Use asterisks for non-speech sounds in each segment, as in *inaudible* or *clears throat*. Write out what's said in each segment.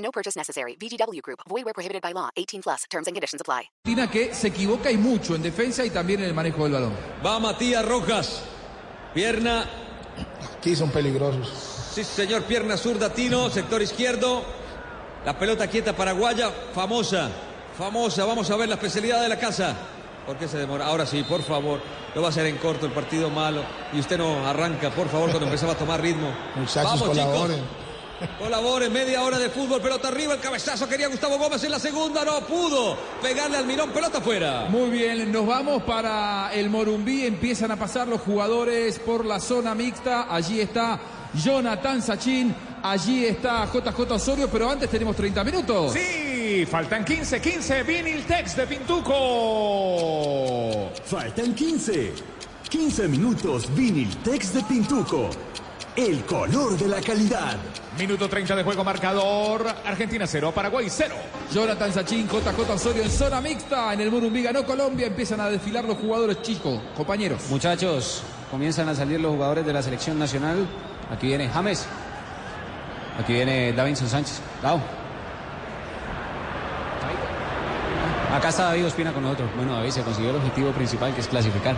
No purchase necessary. VGW Group. Void where prohibited by law. 18 plus. Terms and conditions apply. Que se equivoca y mucho en defensa y también en el manejo del balón. Va Matías Rojas. Pierna. Aquí son peligrosos. Sí, señor. Pierna zurda, Tino. Sector izquierdo. La pelota quieta paraguaya. Famosa. Famosa. Vamos a ver la especialidad de la casa. ¿Por qué se demora? Ahora sí, por favor. Lo va a hacer en corto el partido malo. Y usted no arranca, por favor, cuando empezaba a tomar ritmo. Muchachos, Vamos, colaboren. chicos. Colaboren, media hora de fútbol, pelota arriba, el cabezazo quería Gustavo Gómez en la segunda, no pudo pegarle al mirón, pelota afuera. Muy bien, nos vamos para el Morumbí. Empiezan a pasar los jugadores por la zona mixta. Allí está Jonathan Sachin. Allí está JJ Osorio, pero antes tenemos 30 minutos. Sí, faltan 15, 15, Vinil Tex de Pintuco. Faltan 15. 15 minutos Viniltex de Pintuco. El color de la calidad. Minuto 30 de juego marcador. Argentina 0, Paraguay 0. Jonathan Sachin, JJ Osorio en zona mixta. En el Morumbí ganó Colombia. Empiezan a desfilar los jugadores chicos, compañeros. Muchachos, comienzan a salir los jugadores de la selección nacional. Aquí viene James. Aquí viene Davinson Sánchez. Dao. Acá está David Ospina con nosotros. Bueno, David se consiguió el objetivo principal que es clasificar.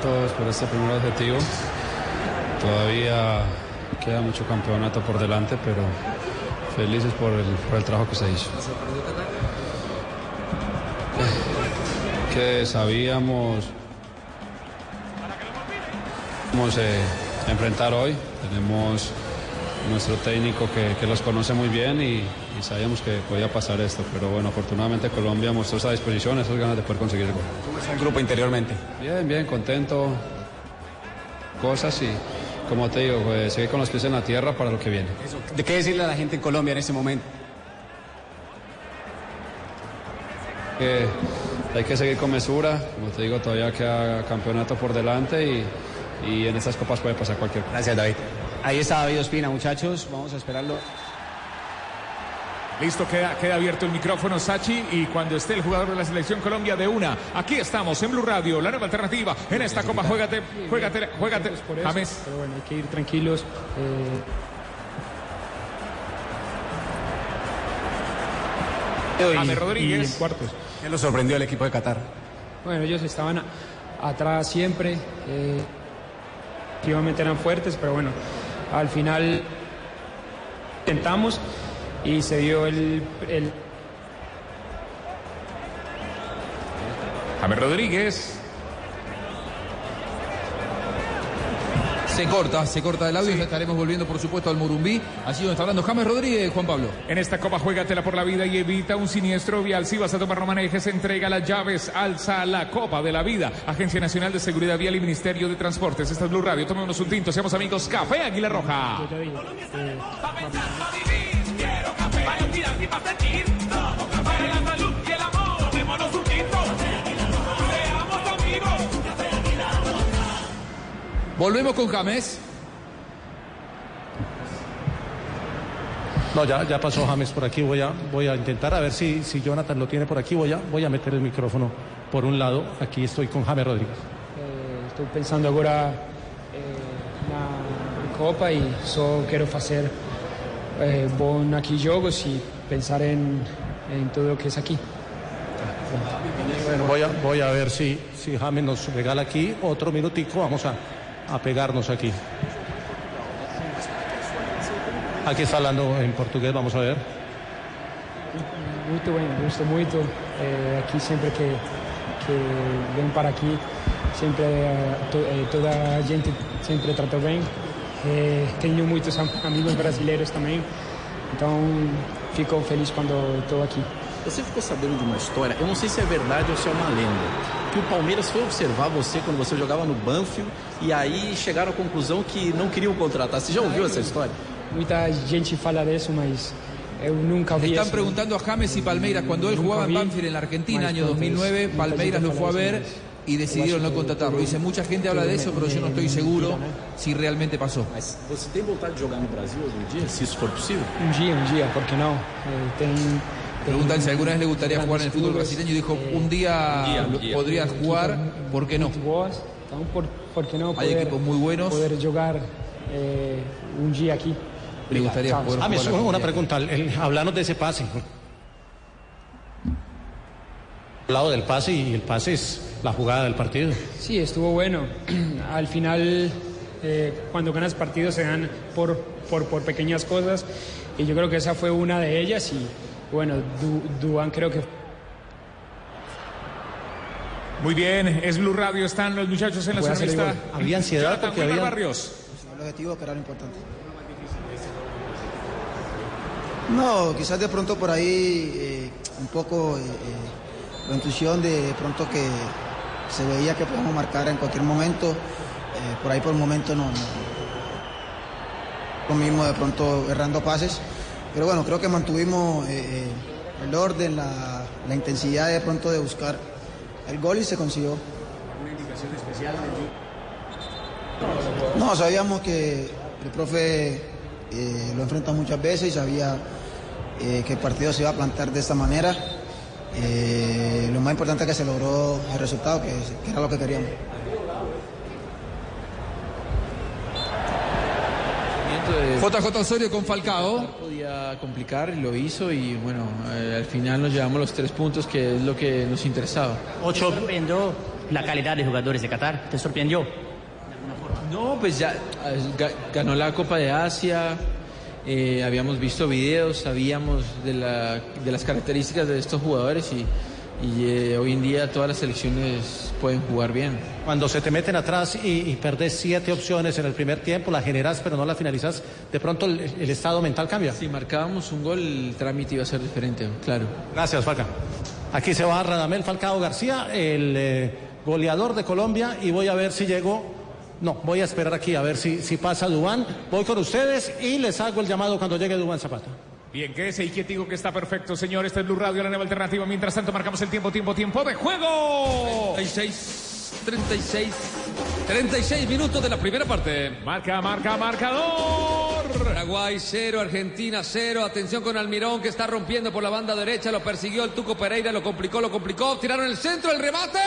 Todos por este primer objetivo. Todavía queda mucho campeonato por delante, pero felices por el, por el trabajo que se hizo. Que sabíamos vamos a enfrentar hoy. Tenemos nuestro técnico que, que los conoce muy bien y, y sabíamos que podía pasar esto. Pero bueno, afortunadamente Colombia mostró esa disposición, esas ganas de poder conseguir el gol. ¿Cómo está el grupo interiormente? Bien, bien, contento. Cosas y, como te digo, pues, seguir con los pies en la tierra para lo que viene. ¿De qué decirle a la gente en Colombia en este momento? Que hay que seguir con mesura. Como te digo, todavía queda campeonato por delante y, y en estas copas puede pasar cualquier cosa. Gracias, David. Ahí está David Ospina, muchachos. Vamos a esperarlo. Listo, queda, queda abierto el micrófono, Sachi. Y cuando esté el jugador de la selección Colombia de una, aquí estamos en Blue Radio, la nueva alternativa. En esta copa, juégate, juégate, juégate. James. Pero bueno, hay que ir tranquilos. eh, James Rodríguez. y en cuartos. ¿Qué lo sorprendió el equipo de Qatar? Bueno, ellos estaban a- atrás siempre. Eh, efectivamente eran fuertes, pero bueno, al final intentamos y se dio el, el James Rodríguez. Se corta, se corta el audio. Ya estaremos volviendo, por supuesto, al Morumbí. Allí donde está hablando James Rodríguez, Juan Pablo. En esta copa, juégatela por la vida y evita un siniestro vial. Si vas a tomar no manejes, entrega las llaves, alza la copa de la vida. Agencia Nacional de Seguridad Vial y Ministerio de Transportes. Esta es Blue Radio. Tomémonos un tinto, seamos amigos. Café Águila Roja. Yo ya dije, eh, Volvemos con James. No, ya, ya pasó James por aquí. Voy a, voy a intentar a ver si, si Jonathan lo tiene por aquí. Voy a, voy a meter el micrófono por un lado. Aquí estoy con James Rodríguez. eh, estou pensando agora eh, na Copa e só quero fazer eh, bom aqui jogos e pensar em, em tudo o que aqui. Bueno, voy a, voy a ver si, si James nos regala aquí otro minutico. Vamos a, a pegarnos aquí. Aquí está hablando en portugués, vamos a ver. Muito bem, gosto muito. Eh, aqui sempre que, que venho para aqui, sempre eh, to, eh, toda gente sempre tratou bem. Eh, tenho muitos am- amigos brasileiros também, então fico feliz quando estou aqui. Você ficou sabendo de uma história, eu não sei se é verdade ou se é uma lenda, que o Palmeiras foi observar você quando você jogava no Banfield e aí chegaram à conclusão que não queriam contratar. Você já ouviu essa história? muita gente fala disso, mas eu nunca vi Están isso. preguntando a James y Palmeiras. Cuando él Nunca jugaba en vi, Banfield en la Argentina, año pronto 2009, isso, muita Palmeiras lo fue a ver y decidieron no contratarlo. Dice, mucha gente habla de eso, pero yo no estoy seguro si realmente pasó. Você tem vontade de jogar no Brasil hoje em dia, se isso for possível? Um dia, um dia, por que não? Eh, Preguntan si alguna vez le gustaría jugar en el fútbol brasileño y dijo, un día, eh, un día. podrías jugar, ¿por qué no? Hay equipos muy buenos. poder jogar eh, um dia aqui? Le gustaría poder James, jugar una, algún una día. pregunta. hablanos de ese pase. Hablado del pase y el pase es la jugada del partido. Sí, estuvo bueno. *clears throat* Al final, eh, cuando ganas partidos se dan por, por, por pequeñas cosas y yo creo que esa fue una de ellas y bueno, Du- Duan creo que Muy bien, es Blue Radio, están los muchachos en la Voy a hacer zona el mixta. gol. Había *laughs* ansiedad Jonathan porque había- Barrios. El objetivo que era lo importante. No, quizás de pronto por ahí eh, un poco eh, eh, la intuición de, de pronto que se veía que podíamos marcar en cualquier momento. eh, por ahí por el momento no, no. Lo mismo de pronto errando pases. Pero bueno, creo que mantuvimos eh, eh, el orden, la, la intensidad de pronto de buscar el gol y se consiguió. Uma indicação especial No, sabíamos que el profe eh, lo enfrenta muchas veces y sabía que el partido se iba a plantar de esta manera. Eh, lo más importante es que se logró el resultado, que, que era lo que queríamos. JJ Osorio con Falcao. Podía complicar, lo hizo y bueno, eh, al final nos llevamos los tres puntos que es lo que nos interesaba. ¿Te sorprendió la calidad de jugadores de Qatar? ¿Te sorprendió? No, pues ya eh, ga- ganó la Copa de Asia, eh, habíamos visto videos, sabíamos de, la- de las características de estos jugadores y, y, eh, hoy en día todas las selecciones pueden jugar bien. Cuando se te meten atrás y, y perdés siete opciones en el primer tiempo, las generas pero no las finalizas, de pronto el, el estado mental cambia. Si marcábamos un gol, el trámite iba a ser diferente, claro. Gracias, Falca. Aquí se va Radamel Falcao García, el eh, goleador de Colombia, y voy a ver si llego. No, voy a esperar aquí a ver si, si pasa Dubán. Voy con ustedes y les hago el llamado cuando llegue Dubán Zapata. Bien, quédese y quietico que está perfecto, señor. Este es Blue Radio, la nueva alternativa. Mientras tanto, marcamos el tiempo, tiempo, tiempo de juego. 36, 36, 36 minutos de la primera parte. Marca, marca, marcador. Paraguay 0, Argentina 0. Atención con Almirón que está rompiendo por la banda derecha. Lo persiguió el Tuco Pereira, lo complicó, lo complicó. Tiraron el centro, el remate.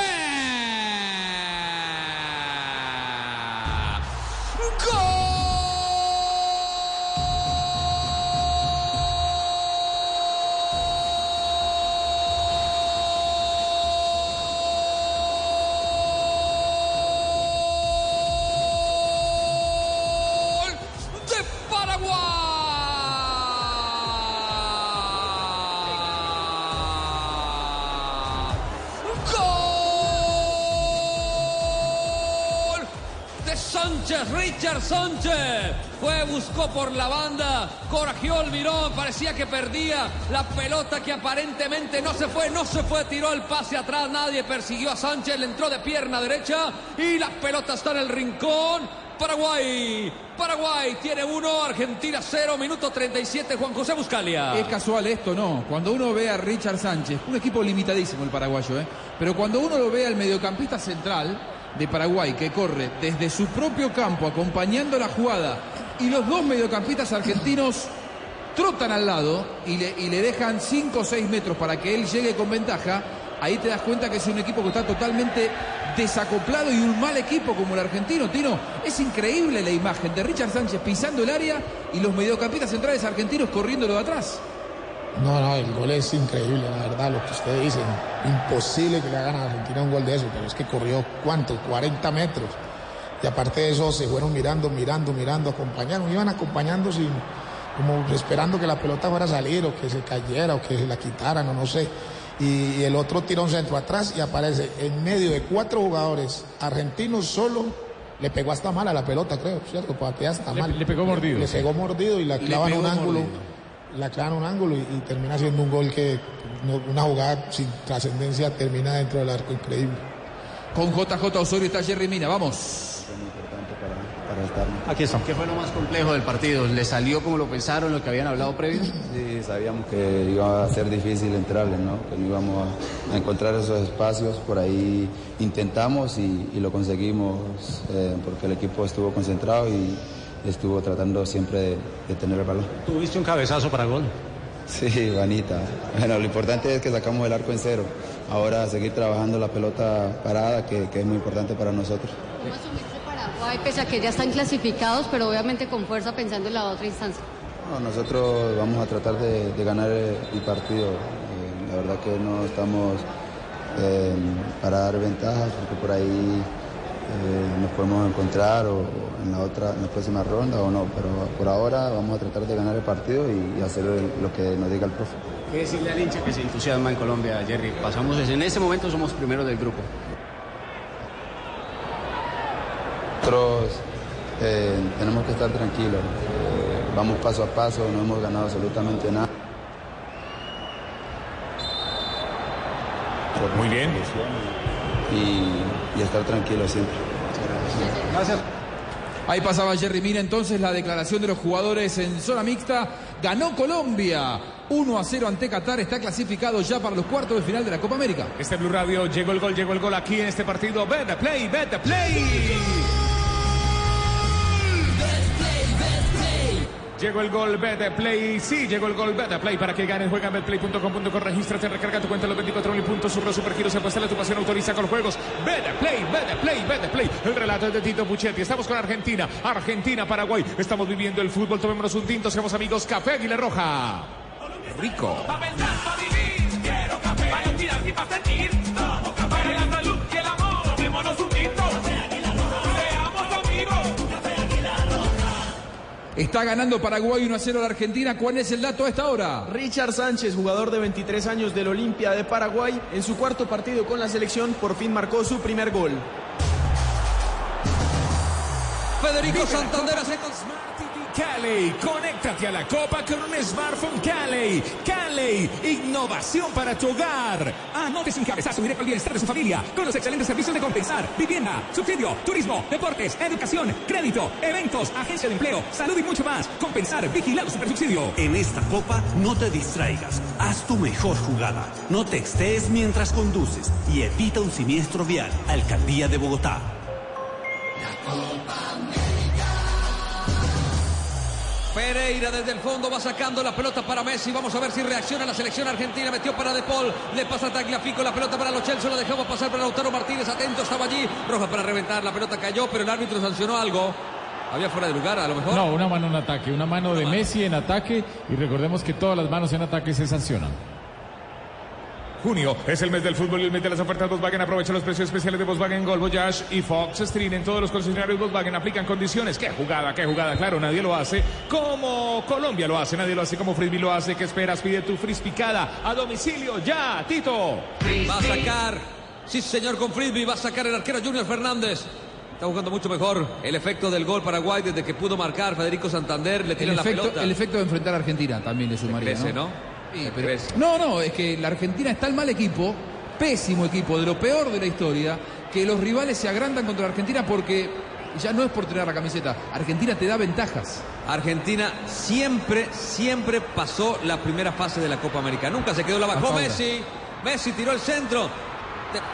Richard Sánchez. Fue, buscó por la banda, corajeó el mirón, parecía que perdía la pelota que aparentemente no se fue, no se fue, tiró el pase atrás, nadie persiguió a Sánchez, le entró de pierna derecha y la pelota está en el rincón. Paraguay, Paraguay tiene uno, Argentina cero, minuto 37, Juan José Buscalia. Es casual esto, no. Cuando uno ve a Richard Sánchez, un equipo limitadísimo el paraguayo, ¿eh? pero cuando uno lo ve al mediocampista central de Paraguay que corre desde su propio campo acompañando la jugada y los dos mediocampistas argentinos trotan al lado y le, y le dejan 5 o 6 metros para que él llegue con ventaja, ahí te das cuenta que es un equipo que está totalmente desacoplado y un mal equipo como el argentino. Tino, es increíble la imagen de Richard Sánchez pisando el área y los mediocampistas centrales argentinos corriéndolo de atrás. No, no, el gol es increíble, la verdad, lo que ustedes dicen. Imposible que le hagan a Argentina un gol de eso, pero es que corrió, ¿cuánto? 40 metros. Y aparte de eso, se fueron mirando, mirando, mirando, acompañaron. Iban acompañando sin, como esperando que la pelota fuera a salir o que se cayera o que se la quitaran o no sé. Y, y el otro tira un centro atrás y aparece en medio de cuatro jugadores argentinos solo. Le pegó hasta mal a la pelota, creo, ¿cierto? Patea hasta Le- mal. le pegó mordido, Le pegó mordido y la Le clava en un ángulo. La clava en un ángulo y, y termina siendo un gol que, no- una jugada sin trascendencia, termina dentro del arco increíble. Con JJ Osorio está Jerry Mina, vamos. Aquí estamos. ¿Qué fue lo más complejo del partido? ¿Le salió como lo pensaron, lo que habían hablado previo? Sí, sabíamos que iba a ser difícil entrarle, ¿no? que no íbamos a, a encontrar esos espacios, por ahí intentamos y, y lo conseguimos eh, porque el equipo estuvo concentrado y estuvo tratando siempre de, de tener el balón. Tuviste un cabezazo para gol. Sí, Vanita. Bueno, lo importante es que sacamos el arco en cero. Ahora seguir trabajando la pelota parada, que, que es muy importante para nosotros. ¿Cómo asumirse Paraguay pese a que ya están clasificados, pero obviamente con fuerza pensando en la otra instancia? No, nosotros vamos a tratar de, de ganar el, el partido. Eh, la verdad que no estamos eh, para dar ventajas, porque por ahí eh, nos podemos encontrar o, o en la otra, en la próxima ronda o no. Pero por ahora vamos a tratar de ganar el partido y, y hacer el- lo que nos diga el profe. ¿Qué decirle al hincha que se entusiasma en Colombia, Jerry? Pasamos, en este momento somos primeros del grupo. Nosotros eh, tenemos que estar tranquilos. Eh, vamos paso a paso, no hemos ganado absolutamente nada. Muy bien. Y, y estar tranquilos siempre. Gracias. Ahí pasaba Jerry Mina entonces la declaración de los jugadores en zona mixta. Ganó Colombia 1 a 0 ante Qatar. Está clasificado ya para los cuartos de final de la Copa América. Este Blue Radio llegó el gol, llegó el gol aquí en este partido. Bet the play, bet the play. Llegó el gol, bet the play. Sí, llegó el gol, bet the play. Para que ganes, juega en betplay.com.co. Regístrate, recarga tu cuenta los 24 mil puntos. Surro Supergiros, apuesta tu pasión, autoriza con juegos. Bet the play. El relato es de Tito Puchetti. Estamos con Argentina, Argentina, Paraguay. Estamos viviendo el fútbol. Tomémonos un tinto, seamos amigos. Café Aguila Roja. Rico. Quiero café para inspirar y para sentir. Está ganando Paraguay 1 a 0 a la Argentina. ¿Cuál es el dato a esta hora? Richard Sánchez, jugador de 23 años del Olimpia de Paraguay, en su cuarto partido con la selección por fin marcó su primer gol. Federico Santander hace Cali. Conéctate a la Copa con un smartphone Cali. Cali, innovación para tu hogar. Anote sin cabezazo directo al bienestar de su familia con los excelentes servicios de compensar, vivienda, subsidio, turismo, deportes, educación, crédito, eventos, agencia de empleo, salud y mucho más. Compensar, vigilado supersubsidio. En esta copa no te distraigas, haz tu mejor jugada, no te textees mientras conduces y evita un siniestro vial. Alcaldía de Bogotá. Pereira desde el fondo va sacando la pelota para Messi. Vamos a ver si reacciona la selección argentina. Metió para De Paul. Le pasa a Tagliafico la pelota para Lo Celso. La dejamos pasar para Lautaro Martínez. Atento, estaba allí. Roja para reventar. La pelota cayó, pero el árbitro sancionó algo. Había fuera de lugar, a lo mejor. No, una mano en ataque, una mano de Messi en ataque y recordemos que todas las manos en ataque se sancionan. Junio es el mes del fútbol y el mes de las ofertas Volkswagen. Aprovecha los precios especiales de Volkswagen Gol, Voyage y Fox Stream. En todos los concesionarios Volkswagen aplican condiciones. ¡Qué jugada, qué jugada! Claro, nadie lo hace como Colombia lo hace. Nadie lo hace como Frisbee lo hace. ¿Qué esperas? Pide tu frisbee picada a domicilio ya, Tito. Va a sacar. Sí, señor, con Frisbee. Va a sacar el arquero Junior Fernández. Está jugando mucho mejor el efecto del gol Paraguay desde que pudo marcar Federico Santander. Le tira la efecto, pelota. el efecto de enfrentar a Argentina también le sumaría. crece, ¿no? ¿no? Sí, pero- no, no, es que la Argentina está el mal equipo, pésimo equipo, de lo peor de la historia, que los rivales se agrandan contra la Argentina porque ya no es por tener la camiseta. Argentina te da ventajas. Argentina siempre, siempre pasó la primera fase de la Copa América. Nunca se quedó la bajó. Messi. Messi tiró el centro.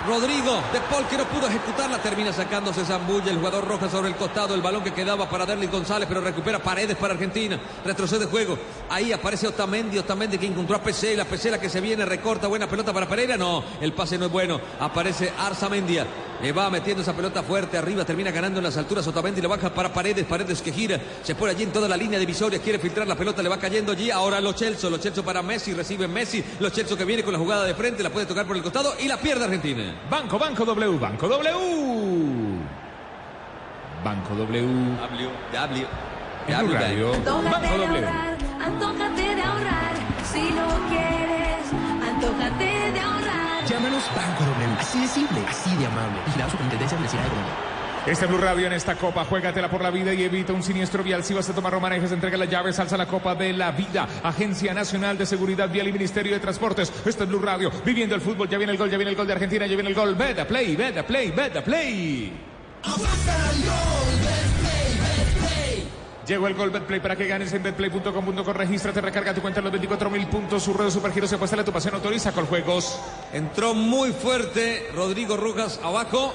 Rodrigo de Paul que no pudo ejecutarla termina sacándose Zambulla el jugador roja sobre el costado el balón que quedaba para Derlis González pero recupera paredes para Argentina. Retrocede juego. Ahí aparece Otamendi Otamendi que encontró a PC la PC la que se viene recorta buena pelota para Pereira. No el pase no es bueno. Aparece Arzamendia. Le va metiendo esa pelota fuerte arriba termina ganando en las alturas Otamendi le baja para Paredes Paredes que gira se pone allí en toda la línea divisoria quiere filtrar la pelota le va cayendo allí. Ahora Lo Celso Lo Celso para Messi recibe Messi Lo Celso que viene con la jugada de frente la puede tocar por el costado y la pierde Argentina Banco, Banco W, Banco W. Banco W. W, W. Blue Radio. Banco W. Antójate de ahorrar. Si lo quieres, antójate de ahorrar. Llámanos Banco W. Así de simple, así de amable. Vigilado Superintendencia Financiera de Colombia. Este Blue Radio en esta copa, juégatela por la vida y evita un siniestro vial. Si vas a tomar romanejes, entrega las llaves, alza la copa de la vida. Agencia Nacional de Seguridad Vial y Ministerio de Transportes. Este es Blue Radio, viviendo el fútbol. Ya viene el gol, ya viene el gol de Argentina, ya viene el gol. Veda play, veda play, veda play. Llegó el gol Betplay para que ganes en betplay.com.co. Regístrate, recarga tu cuenta en los 24 mil puntos. Su red de supergiros se apuesta a tu pasión autoriza con juegos. Entró muy fuerte Rodrigo Rojas abajo.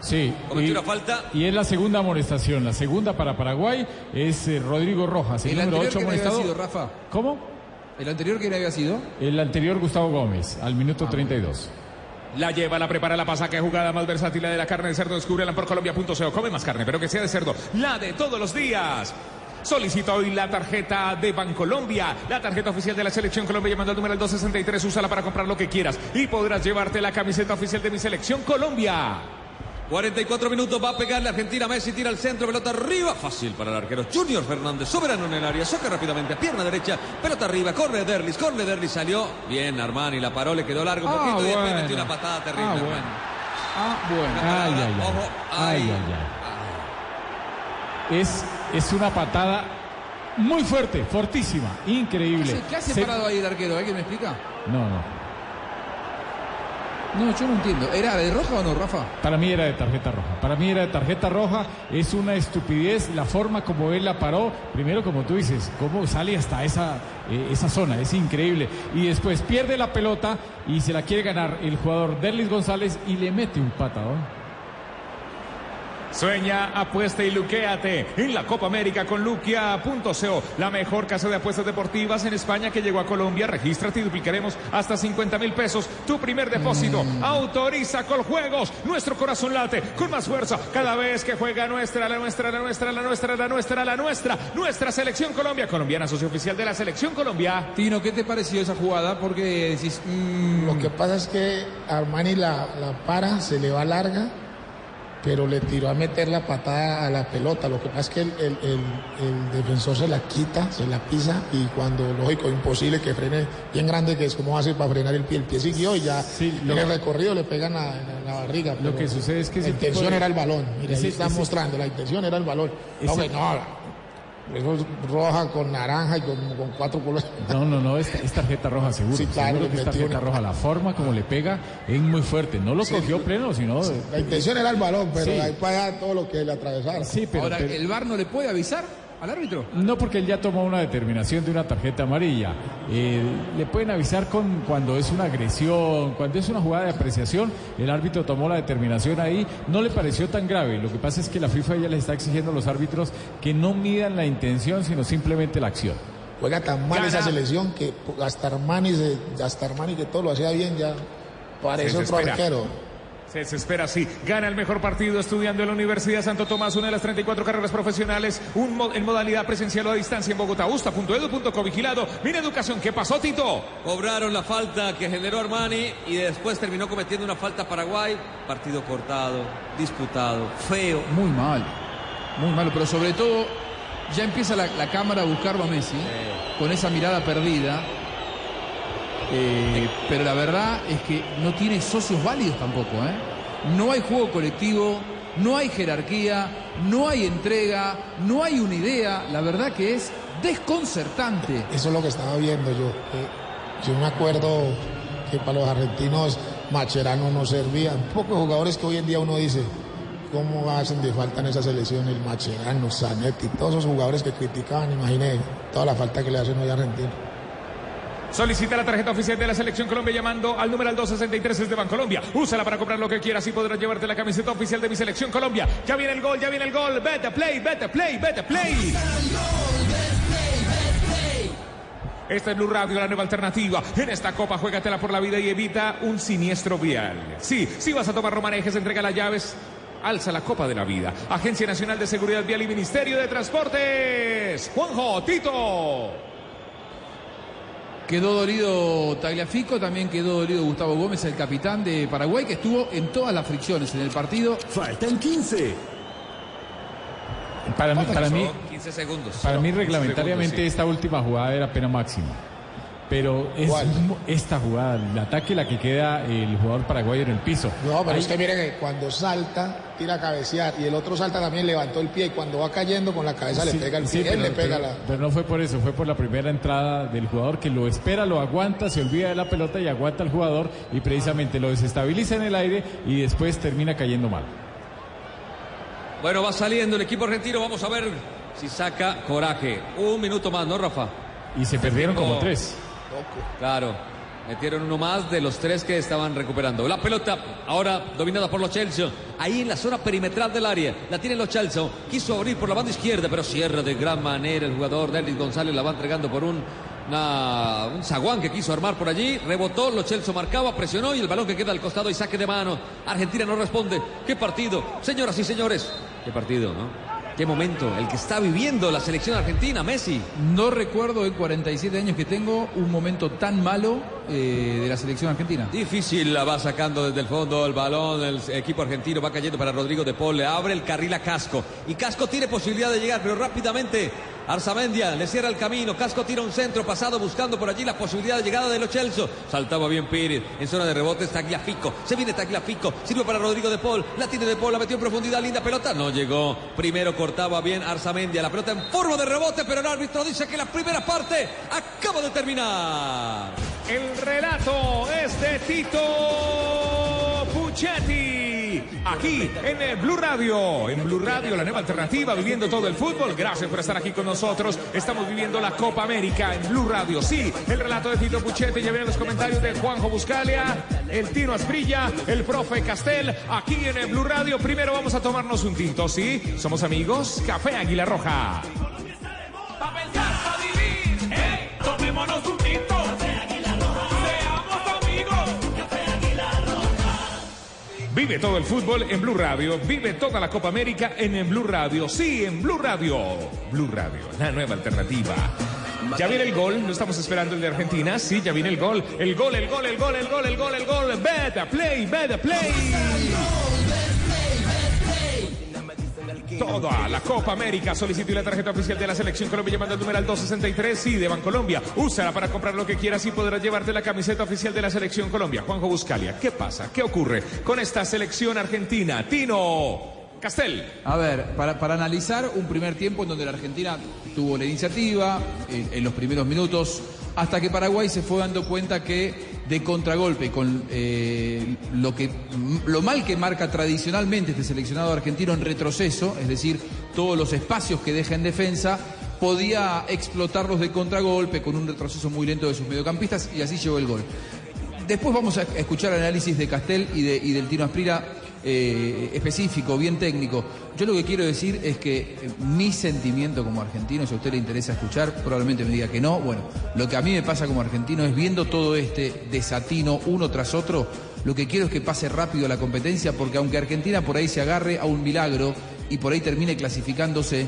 Sí. Cometió y- una falta. Y es la segunda amonestación. La segunda para Paraguay es eh, Rodrigo Rojas, el, El número anterior 8 que había sido, Rafa. ¿Cómo? ¿El anterior quién había sido? El anterior Gustavo Gómez, al minuto 32. La lleva, la prepara, la pasa. Qué jugada más versátil la de la carne de cerdo. Descúbrela por colombia.co. Come más carne, pero que sea de cerdo. La de todos los días. Solicita hoy la tarjeta de Bancolombia, la tarjeta oficial de la Selección Colombia llamando al número 263, úsala para comprar lo que quieras y podrás llevarte la camiseta oficial de mi Selección Colombia. 44 minutos, va a pegar la Argentina, Messi tira al centro, pelota arriba, fácil para el arquero Junior Fernández, soberano en el área, saca rápidamente, pierna derecha, pelota arriba, corre Derlis, corre Derlis, salió, bien Armani, la paró, le quedó largo un Ah, poquito y después bueno. metió una patada terrible. Ah, Armani. bueno. Ah, bueno. Ay, ay, ay. Ojo, Ay, ay. ay, ay. Es, es una patada muy fuerte, fortísima, increíble. ¿Qué hace Se- parado ahí el arquero? ¿Alguien me explica? No, no. No, yo no entiendo. ¿Era de roja o no, Rafa? Para mí era de tarjeta roja. Para mí era de tarjeta roja. Es una estupidez la forma como él la paró. Primero, como tú dices, cómo sale hasta esa, eh, esa zona. Es increíble. Y después pierde la pelota y se la quiere ganar el jugador Derlis González y le mete un patadón. Sueña, apuesta y luquéate en la Copa América con Luquia.co, la mejor casa de apuestas deportivas en España que llegó a Colombia. Regístrate y duplicaremos hasta 50 mil pesos tu primer depósito. Autoriza con juegos. Nuestro corazón late con más fuerza cada vez que juega nuestra, la nuestra, la nuestra, la nuestra, la nuestra, la nuestra, nuestra selección Colombia. Colombiana, socio oficial de la selección Colombia. Tino, ¿qué te pareció esa jugada? Porque decís. mm, Lo que pasa es que Armani la, la para, se le va larga, pero le tiró a meter la patada a la pelota. Lo que pasa es que el, el- el- el defensor se la quita, se la pisa y cuando, lógico, imposible que frene bien grande, que es como hace para frenar el pie. El pie siguió y ya lo- en el recorrido le pegan a- la, barriga. Lo que sucede es que La intención de- era el balón. Mire, ese- ahí está ese- mostrando, la intención era el balón. No, Ese- que no, eso es roja con naranja y con, con cuatro colores. No, no, no, es, es tarjeta roja seguro. Sí, claro, seguro le que es tarjeta una- roja. La forma como le pega es muy fuerte. No lo Sí, cogió pleno, sino. La intención era el balón, pero Sí. ahí para allá todo lo que le atravesara. Sí, pero- Ahora, pero- ¿el VAR no le puede avisar al árbitro? No, porque él ya tomó una determinación de una tarjeta amarilla. Eh, le pueden avisar con cuando es una agresión, cuando es una jugada de apreciación. El árbitro tomó la determinación ahí. No le pareció tan grave. Lo que pasa es que la FIFA ya le está exigiendo a los árbitros que no midan la intención, sino simplemente la acción. Juega tan mal Gana. esa selección que hasta Armani, se- hasta Armani que todo lo hacía bien ya parece otro arquero. Se desespera, sí. Gana el mejor partido estudiando en la Universidad Santo Tomás, una de las 34 carreras profesionales, un mo- en modalidad presencial o a distancia en Bogotá. Usta.edu.co vigilado. Mira educación. ¿Qué pasó, Tito? Cobraron la falta que generó Armani y después terminó cometiendo una falta Paraguay. Partido cortado, disputado, feo. Muy mal. Muy malo. Pero sobre todo, ya empieza la, la cámara a buscarlo a Messi. Con esa mirada perdida. Eh, pero la verdad es que no tiene socios válidos tampoco. ¿eh? No hay juego colectivo, no hay jerarquía, no hay entrega, no hay una idea. La verdad que es desconcertante. Eso es lo que estaba viendo yo. yo me acuerdo que para los argentinos Macherano no servía. Un poco de jugadores que hoy en día uno dice, ¿cómo hacen de falta en esa selección el Macherano, Zanetti, todos esos jugadores que criticaban? Imagine toda la falta que le hacen hoy a Argentina. Solicita la tarjeta oficial de la Selección Colombia llamando al número 263 es de Bancolombia. Úsala para comprar lo que quieras y podrás llevarte la camiseta oficial de mi Selección Colombia. Ya viene el gol, ya viene el gol. Vete, play, vete, play, vete, play. Esta es Blue Radio, la nueva alternativa. En esta copa, juégatela por la vida y evita un siniestro vial. Sí, si vas a tomar romanejes, entrega las llaves. Alza la copa de la vida. Agencia Nacional de Seguridad Vial y Ministerio de Transportes. Juanjo, Tito. Quedó dolido Tagliafico, también quedó dolido Gustavo Gómez, el capitán de Paraguay, que estuvo en todas las fricciones en el partido. Faltan 15. Para mí, para mí, 15 segundos. Para mí, 15 reglamentariamente, segundos, sí. esta última jugada era pena máxima. Pero es esta jugada, el ataque, la que queda el jugador paraguayo en el piso. No, pero Ahí- es que mire que cuando salta, tira a cabecear y el otro salta también, levantó el pie y cuando va cayendo con la cabeza Sí, le pega el sí, pie, él pero, le pega pero- la... pero no fue por eso, fue por la primera entrada del jugador que lo espera, lo aguanta, se olvida de la pelota y aguanta al jugador y precisamente lo desestabiliza en el aire y después termina cayendo mal. Bueno, va saliendo el equipo argentino. Vamos a ver si saca coraje. Un minuto más, ¿no, Rafa? Y se perdieron como Oh. Claro. Metieron uno más de los tres que estaban recuperando. La pelota ahora dominada por los Chelsea. Ahí en la zona perimetral del área. La tienen los Chelsea. Quiso abrir por la banda izquierda, pero cierra de gran manera el jugador Denis González. La va entregando por un, una- un zaguán que quiso armar por allí. Rebotó, los Chelsea marcaba, presionó y el balón que queda al costado y saque de mano. Argentina no responde. ¿Qué partido? Señoras y señores. ¿Qué partido, no? ¿Qué momento? El que está viviendo la selección argentina, Messi. No recuerdo en 47 años que tengo un momento tan malo eh, de la selección argentina. Difícil la va sacando desde el fondo el balón, el equipo argentino va cayendo para Rodrigo de Paul, le abre el carril a Casco y Casco tiene posibilidad de llegar, pero rápidamente Arzamendia le cierra el camino, Casco tira un centro pasado buscando por allí la posibilidad de llegada de los Chelsea, saltaba bien Pires, en zona de rebote está Tagliafico, se viene Tagliafico, sirve para Rodrigo de Paul, la tiene de Paul, la metió en profundidad, linda pelota, no llegó, primero cortaba bien Arzamendia, la pelota en forma de rebote, pero el árbitro dice que la primera parte acaba de terminar. El relato es de Tito Puchetti. Aquí en Blue Radio. En Blue Radio, la nueva alternativa, viviendo todo el fútbol. Gracias por estar aquí con nosotros. Estamos viviendo la Copa América en Blue Radio. Sí, el relato de Tito Puchetti. Ya vienen los comentarios de Juanjo Buscalia, el Tino Asprilla, el profe Castel. Aquí en Blue Radio. Primero vamos a tomarnos un tinto, ¿sí? Somos amigos. Café Águila Roja. Vive todo el fútbol en Blue Radio. Vive toda la Copa América en, en Blue Radio. Sí, en Blue Radio. Blue Radio, la nueva alternativa. Ya viene el gol, no estamos esperando el de Argentina. Sí, ya viene el gol. El gol, el gol, el gol, el gol, el gol, el gol. Better play, better play. Toda la Copa América. Solicite la tarjeta oficial de la Selección Colombia llamando al numeral 263. Sí, de Bancolombia. Úsala para comprar lo que quieras y podrás llevarte la camiseta oficial de la Selección Colombia. Juanjo Buscalia, ¿qué pasa? ¿Qué ocurre con esta selección argentina? Tino Castel. A ver, para, para analizar un primer tiempo en donde la Argentina tuvo la iniciativa en los primeros minutos, hasta que Paraguay se fue dando cuenta que de contragolpe, con eh, lo, que, lo mal que marca tradicionalmente este seleccionado argentino en retroceso, es decir, todos los espacios que deja en defensa, podía explotarlos de contragolpe con un retroceso muy lento de sus mediocampistas y así llegó el gol. Después vamos a escuchar análisis de Castel y, y del Tino Asprira eh, específico, bien técnico. Yo lo que quiero decir es que eh, mi sentimiento como argentino, si a usted le interesa escuchar, probablemente me diga que no. Bueno, lo que a mí me pasa como argentino es viendo todo este desatino uno tras otro, lo que quiero es que pase rápido la competencia, porque aunque Argentina por ahí se agarre a un milagro y por ahí termine clasificándose,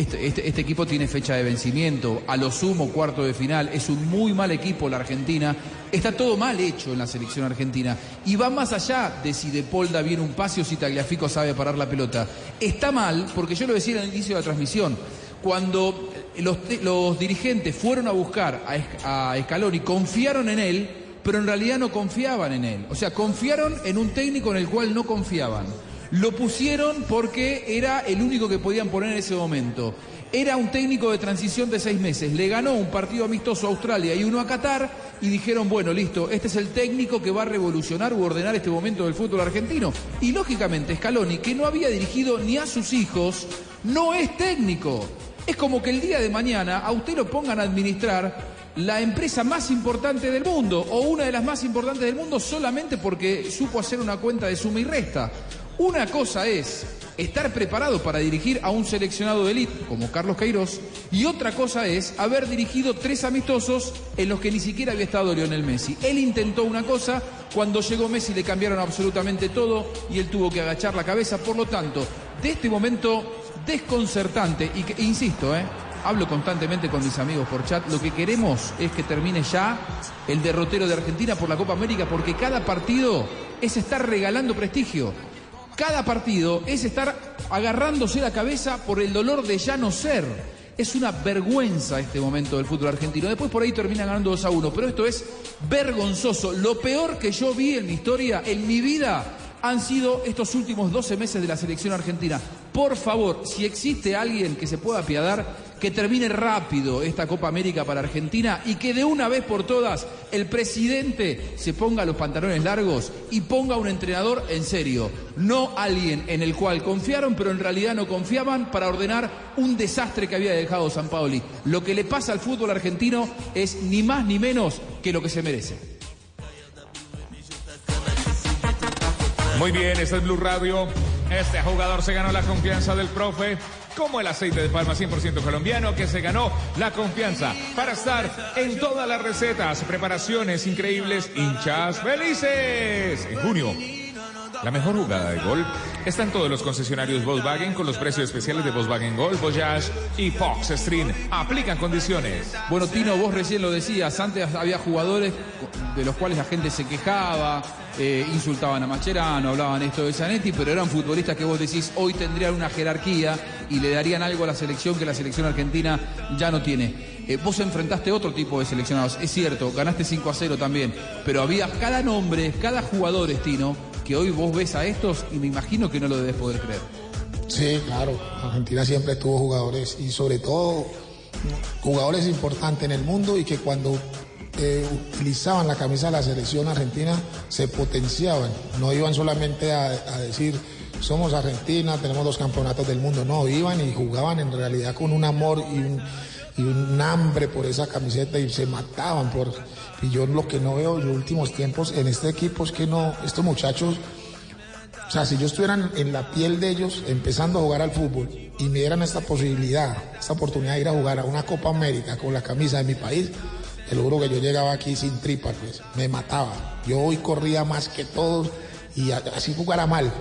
este, este- este equipo tiene fecha de vencimiento, a lo sumo cuarto de final, es un muy mal equipo la Argentina, está todo mal hecho en la selección argentina y va más allá de si De Paul da bien un pase o si Tagliafico sabe parar la pelota. Está mal, porque yo lo decía al inicio de la transmisión, cuando los, los dirigentes fueron a buscar a, a Scaloni, confiaron en él, pero en realidad no confiaban en él. O sea, confiaron en un técnico en el cual no confiaban. Lo pusieron porque era el único que podían poner en ese momento. Era un técnico de transición de seis meses. Le ganó un partido amistoso a Australia y uno a Qatar y dijeron, bueno, listo, este es el técnico que va a revolucionar u ordenar este momento del fútbol argentino. Y lógicamente Scaloni, que no había dirigido ni a sus hijos, no es técnico. Es como que el día de mañana a usted lo pongan a administrar la empresa más importante del mundo o una de las más importantes del mundo solamente porque supo hacer una cuenta de suma y resta. Una cosa es estar preparado para dirigir a un seleccionado de élite como Carlos Queiroz y otra cosa es haber dirigido tres amistosos en los que ni siquiera había estado Lionel Messi. Él intentó una cosa, cuando llegó Messi le cambiaron absolutamente todo y él tuvo que agachar la cabeza. Por lo tanto, de este momento desconcertante y que, insisto, ¿eh? hablo constantemente con mis amigos por chat, lo que queremos es que termine ya el derrotero de Argentina por la Copa América porque cada partido es estar regalando prestigio. Cada partido es estar agarrándose la cabeza por el dolor de ya no ser. Es una vergüenza este momento del fútbol argentino. Después por ahí termina ganando 2 a 1, pero esto es vergonzoso. Lo peor que yo vi en mi historia, en mi vida, han sido estos últimos 12 meses de la selección argentina. Por favor, si existe alguien que se pueda apiadar, que termine rápido esta Copa América para Argentina y que de una vez por todas el presidente se ponga los pantalones largos y ponga un entrenador en serio, no alguien en el cual confiaron pero en realidad no confiaban para ordenar un desastre que había dejado San Paoli. Lo que le pasa al fútbol argentino es ni más ni menos que lo que se merece. Muy bien, este es Blue Radio. Este jugador se ganó la confianza del profe, como el aceite de palma 100% colombiano, que se ganó la confianza para estar en todas las recetas, preparaciones increíbles, hinchas felices. En junio, la mejor jugada de gol está en todos los concesionarios Volkswagen con los precios especiales de Volkswagen Gol, Voyage y Fox Stream. Aplican condiciones. Bueno, Tino, vos recién lo decías, antes había jugadores de los cuales la gente se quejaba, eh, insultaban a Macherano, hablaban esto de Zanetti, pero eran futbolistas que vos decís hoy tendrían una jerarquía y le darían algo a la selección que la selección argentina ya no tiene. Eh, vos enfrentaste otro tipo de seleccionados, es cierto, ganaste 5 a 0 también, pero había cada nombre, cada jugador, Tino, que hoy vos ves a estos y me imagino que no lo debes poder creer. Sí, claro. Argentina siempre tuvo jugadores y sobre todo jugadores importantes en el mundo y que cuando eh, utilizaban la camisa de la selección argentina se potenciaban. No iban solamente a, a decir somos Argentina, tenemos dos campeonatos del mundo. No, iban y jugaban en realidad con un amor y un, y un hambre por esa camiseta y se mataban por... Y yo lo que no veo los últimos tiempos en este equipo es que no, estos muchachos, o sea, si yo estuviera en- la piel de ellos empezando a jugar al fútbol y me dieran esta posibilidad, esta oportunidad de ir a jugar a una Copa América con la camisa de mi país, te lo juro que yo llegaba aquí sin tripas, pues, me mataba. Yo hoy corría más que todos y así jugara mal,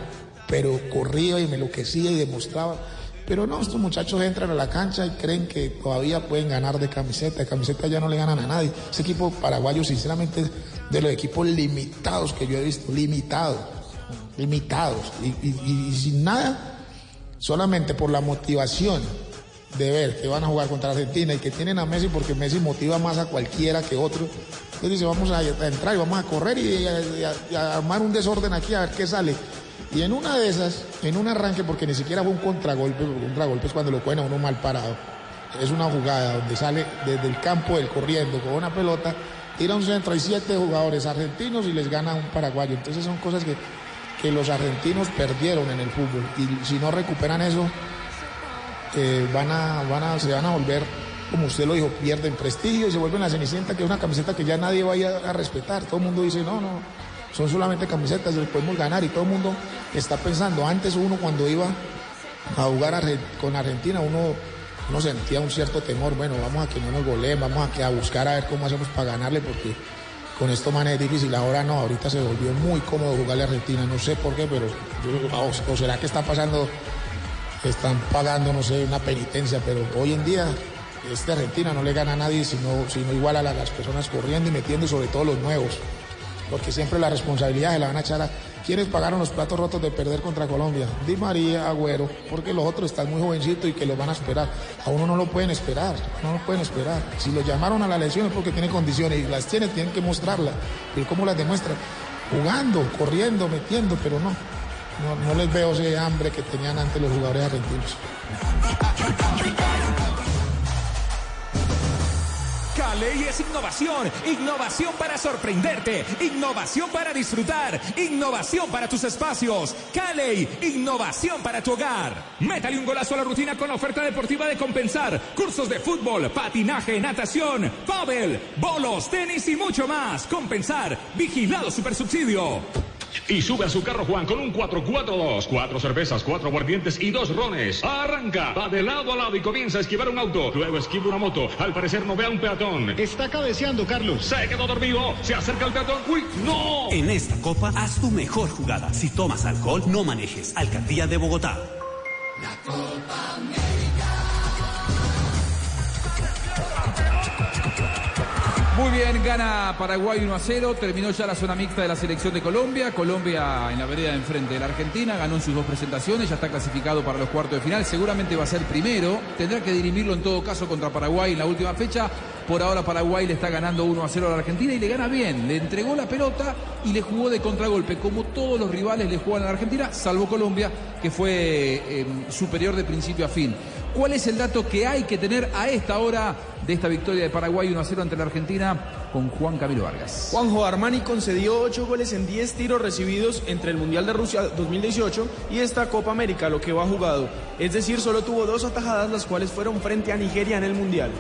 pero corría y me enloquecía y demostraba. Pero no, estos muchachos entran a la cancha y creen que todavía pueden ganar de camiseta. De camiseta ya no le ganan a nadie. Ese equipo paraguayo, sinceramente, es de los equipos limitados que yo he visto. Limitados. Limitados. Y, sin nada, solamente por la motivación de ver que van a jugar contra Argentina y que tienen a Messi porque Messi motiva más a cualquiera que otro. Entonces dice, vamos a, entrar y vamos a correr y a, a armar un desorden aquí a ver qué sale. Y en una de esas, en un arranque, porque ni siquiera fue un contragolpe, un contragolpe es cuando lo cogen a uno mal parado. Es una jugada donde sale desde el campo él corriendo con una pelota, tira un centro, hay siete jugadores argentinos y les gana un paraguayo. Entonces son cosas que, que los argentinos perdieron en el fútbol. Y si no recuperan eso, eh, van a, van a, se van a volver, como usted lo dijo, pierden prestigio y se vuelven la cenicienta, que es una camiseta que ya nadie vaya a respetar. Todo el mundo dice, no, no, son solamente camisetas, les podemos ganar y todo el mundo está pensando. Antes uno cuando iba a jugar Arge- con Argentina, uno, uno sentía un cierto temor, bueno, vamos a que no nos goleen, vamos a, que a buscar a ver cómo hacemos para ganarle, porque con esto man es difícil. Ahora no, ahorita se volvió muy cómodo jugarle a Argentina, no sé por qué, pero yo- o, o será que está pasando están pagando, no sé, una penitencia, pero hoy en día este Argentina no le gana a nadie, sino, sino igual a la- las personas corriendo y metiendo, sobre todo los nuevos, porque siempre la responsabilidad se la van a echar a quienes pagaron los platos rotos de perder contra Colombia, Di María, Agüero, porque los otros están muy jovencitos y que los van a esperar. A uno no lo pueden esperar, no lo pueden esperar. Si lo llamaron a la lesión es porque tiene condiciones y las tiene, tienen que mostrarlas. ¿Y cómo las demuestra? Jugando, corriendo, metiendo, pero no. No, no les veo ese hambre que tenían antes los jugadores argentinos. Caley es innovación, innovación para sorprenderte, innovación para disfrutar, innovación para tus espacios. Caley, innovación para tu hogar. Métale un golazo a la rutina con la oferta deportiva de compensar. Cursos de fútbol, patinaje, natación, pádel, bolos, tenis y mucho más. Compensar, vigilado supersubsidio. Y sube a su carro Juan con un 442. Cuatro cervezas, cuatro aguardientes y dos rones. Arranca, va de lado a lado y comienza a esquivar un auto. Luego esquiva una moto. Al parecer no ve a un peatón. Está cabeceando, Carlos. Se quedó dormido. Se acerca el peatón. ¡Uy, no! En esta copa, haz tu mejor jugada. Si tomas alcohol, no manejes. Alcaldía de Bogotá. Muy bien, gana Paraguay 1 a 0. Terminó ya la zona mixta de la selección de Colombia. Colombia en la vereda de enfrente de la Argentina. Ganó en sus dos presentaciones. Ya está clasificado para los cuartos de final. Seguramente va a ser primero. Tendrá que dirimirlo en todo caso contra Paraguay en la última fecha. Por ahora Paraguay le está ganando 1 a 0 a la Argentina y le gana bien. Le entregó la pelota y le jugó de contragolpe. Como todos los rivales le juegan a la Argentina, salvo Colombia, que fue eh, superior de principio a fin. ¿Cuál es el dato que hay que tener a esta hora de esta victoria de Paraguay 1 a 0 ante la Argentina con Juan Camilo Vargas? Juanjo Armani concedió 8 goles en 10 tiros recibidos entre el Mundial de Rusia 2018 y esta Copa América, lo que va jugado. Es decir, solo tuvo dos atajadas, las cuales fueron frente a Nigeria en el Mundial.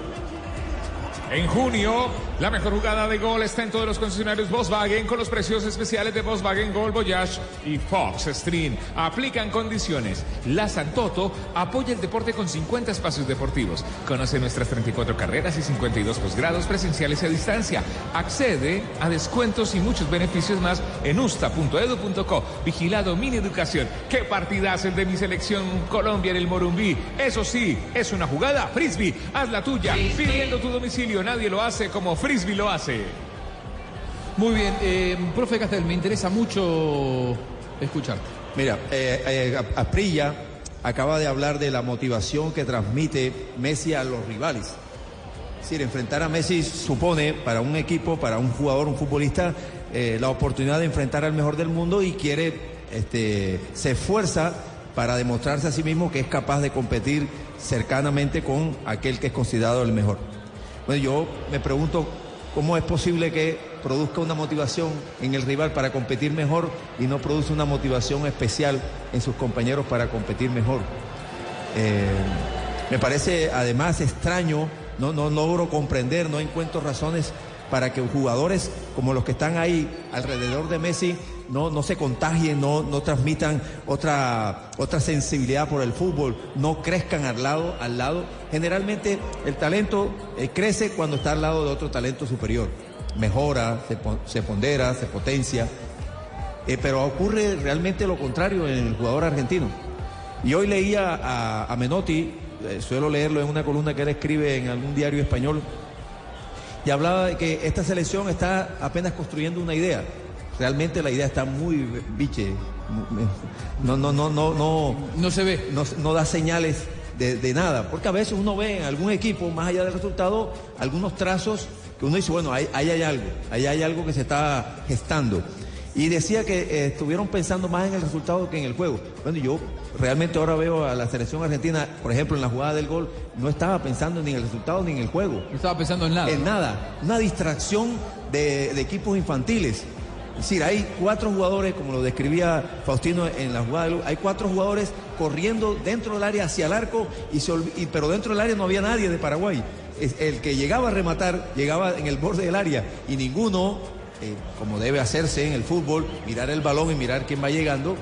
En junio, la mejor jugada de gol está en todos los concesionarios Volkswagen con los precios especiales de Volkswagen Gol Voyage y Fox Stream. Aplican condiciones. La Santoto apoya el deporte con 50 espacios deportivos. Conoce nuestras 34 carreras y 52 posgrados presenciales y a distancia. Accede a descuentos y muchos beneficios más en usta.edu.co. Vigilado Mini Educación. ¡Qué partidazo el de mi selección Colombia en el Morumbí! Eso sí, es una jugada frisbee. Haz la tuya. Pidiendo tu domicilio. Nadie lo hace como Frisbee lo hace. Muy bien, eh, profe Castel, me interesa mucho escucharte. Mira, eh, eh, Aprilla acaba de hablar de la motivación que transmite Messi a los rivales. Es decir, enfrentar a Messi supone para un equipo, para un jugador, un futbolista, eh, la oportunidad de enfrentar al mejor del mundo y quiere, este, se esfuerza para demostrarse a sí mismo que es capaz de competir cercanamente con aquel que es considerado el mejor. Bueno, yo me pregunto cómo es posible que produzca una motivación en el rival para competir mejor y no produce una motivación especial en sus compañeros para competir mejor. Eh, me parece además extraño, no, no logro comprender, no encuentro razones para que jugadores como los que están ahí alrededor de Messi no, no se contagien, no, no transmitan otra, otra sensibilidad por el fútbol, no crezcan al lado, al lado. Generalmente el talento eh, crece cuando está al lado de otro talento superior. Mejora, se, pon- se pondera, se potencia. Eh, pero ocurre realmente lo contrario en el jugador argentino. Y hoy leía a, a Menotti, eh, suelo leerlo en una columna que él escribe en algún diario español, y hablaba de que esta selección está apenas construyendo una idea. Realmente la idea está muy biche. No, no, no, no, no. No se ve. No, no da señales de, de nada. Porque a veces uno ve en algún equipo, más allá del resultado, algunos trazos que uno dice, bueno, ahí, ahí hay algo, ahí hay algo que se está gestando. Y decía que eh, estuvieron pensando más en el resultado que en el juego. Bueno, yo realmente ahora veo a la selección argentina, por ejemplo, en la jugada del gol, no estaba pensando ni en el resultado ni en el juego. No estaba pensando en nada. En nada. Una distracción de, de equipos infantiles. Es decir, hay cuatro jugadores, como lo describía Faustino en la jugada hay cuatro jugadores corriendo dentro del área hacia el arco, y se y- pero dentro del área no había nadie de Paraguay. Es- El que llegaba a rematar llegaba en el borde del área y ninguno, eh, como debe hacerse en el fútbol, mirar el balón y mirar quién va llegando,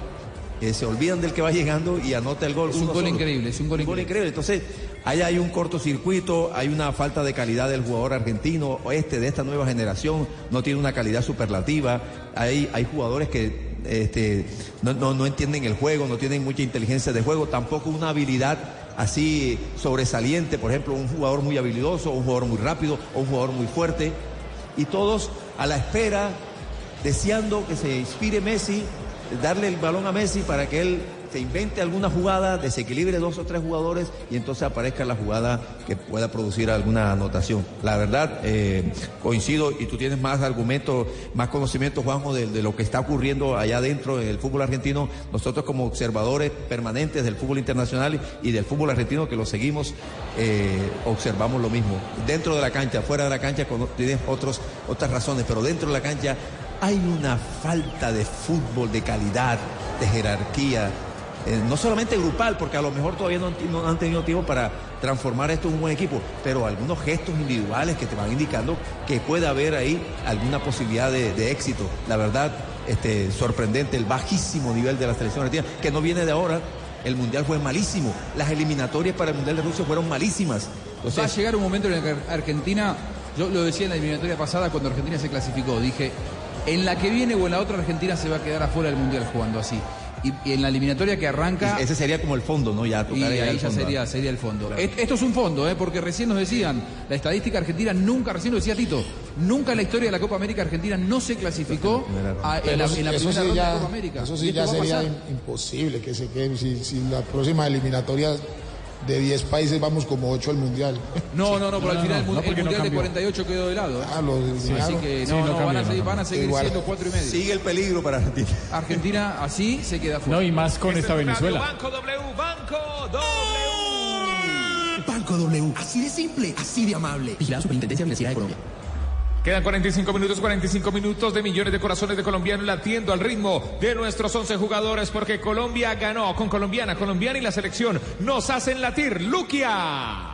eh, se olvidan del que va llegando y anota el gol. Es un gol solo. increíble, es un gol increíble. Entonces, ahí hay un cortocircuito, hay una falta de calidad del jugador argentino, este de esta nueva generación, no tiene una calidad superlativa. Hay, hay jugadores que este, no, no- no entienden el juego, no tienen mucha inteligencia de juego, tampoco una habilidad así sobresaliente, por ejemplo, un jugador muy habilidoso, un jugador muy rápido, un jugador muy fuerte. Y todos a la espera, deseando que se inspire Messi, darle el balón a Messi para que él se invente alguna jugada, desequilibre dos o tres jugadores y entonces aparezca la jugada que pueda producir alguna anotación. La verdad, eh, coincido y tú tienes más argumentos, más conocimiento, Juanjo, de, lo que está ocurriendo allá adentro en el fútbol argentino. Nosotros como observadores permanentes del fútbol internacional y del fútbol argentino que lo seguimos, eh, observamos lo mismo. Dentro de la cancha, fuera de la cancha, tienes otros, otras razones, pero dentro de la cancha hay una falta de fútbol, de calidad, de jerarquía, eh, no solamente grupal, porque a lo mejor todavía no, han tenido tiempo para transformar esto en un buen equipo, pero algunos gestos individuales que te van indicando que puede haber ahí alguna posibilidad de, éxito. La verdad, este, sorprendente el bajísimo nivel de la selección argentina, que no viene de ahora. El mundial fue malísimo. Las eliminatorias para el mundial de Rusia fueron malísimas. Va a llegar un momento en el que Argentina, yo lo decía en la eliminatoria pasada cuando Argentina se clasificó, dije, en la que viene o en la otra Argentina se va a quedar afuera del Mundial jugando así. Y, y en la eliminatoria que arranca... ese sería como el fondo, ¿no? Ya Y tocar ahí ahí ya fondo. sería, sería el fondo. Claro. Esto es un fondo, ¿eh? porque recién nos decían, la estadística argentina nunca, recién lo decía Tito, Nunca en la historia de la Copa América Argentina no se clasificó a- en, la, en primera sí ronda ya- de Copa América. Eso Y sí ya sería imposible que se queden. Si, si la próxima eliminatoria de 10 países vamos como 8 al mundial. No, no, no, pero al final el, mu- el porque no Mundial de cambió. 48 quedó de lado. ¿eh? Ah, lo Sí, así que Sí, no, no no, van, a no seguir, van a cambió. seguir Igual. siendo cuatro y medio. Sigue el peligro para Argentina. Argentina así se queda fuera. No, y más con esta Venezuela. Banco W, Banco W. Banco W. Así de simple, así de amable. Vigilado Superintendencia Financiera de Colombia. Quedan 45 minutos, 45 minutos de millones de corazones de colombianos latiendo al ritmo de nuestros 11 jugadores porque Colombia ganó con colombiana, colombiana y la selección nos hacen latir. Luquia.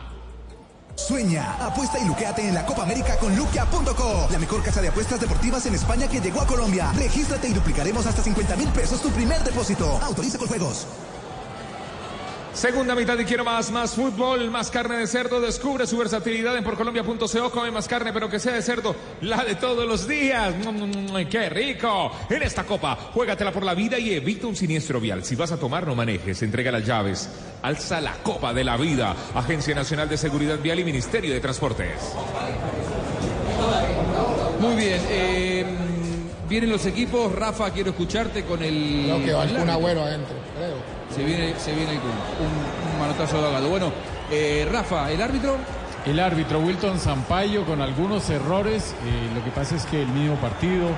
Sueña, apuesta y luqueate en la Copa América con Luquia.co, la mejor casa de apuestas deportivas en España que llegó a Colombia. Regístrate y duplicaremos hasta 50 mil pesos tu primer depósito. Autoriza con juegos. Segunda mitad y quiero más, más fútbol, más carne de cerdo. Descubre su versatilidad en porcolombia.co. Come más carne, pero que sea de cerdo, la de todos los días. Mm, mm, ¡Qué rico! En esta copa, juégatela por la vida y evita un siniestro vial. Si vas a tomar, no manejes. Entrega las llaves. Alza la copa de la vida. Agencia Nacional de Seguridad Vial y Ministerio de Transportes. Muy bien. eh, vienen los equipos. Rafa, quiero escucharte con el. Creo que va árbitro. Agüero adentro, creo. Se viene, se viene. Un, un manotazo de. Bueno, eh, Rafa, el árbitro. El árbitro Wilton Sampaio con algunos errores. eh, lo que pasa es que el mismo partido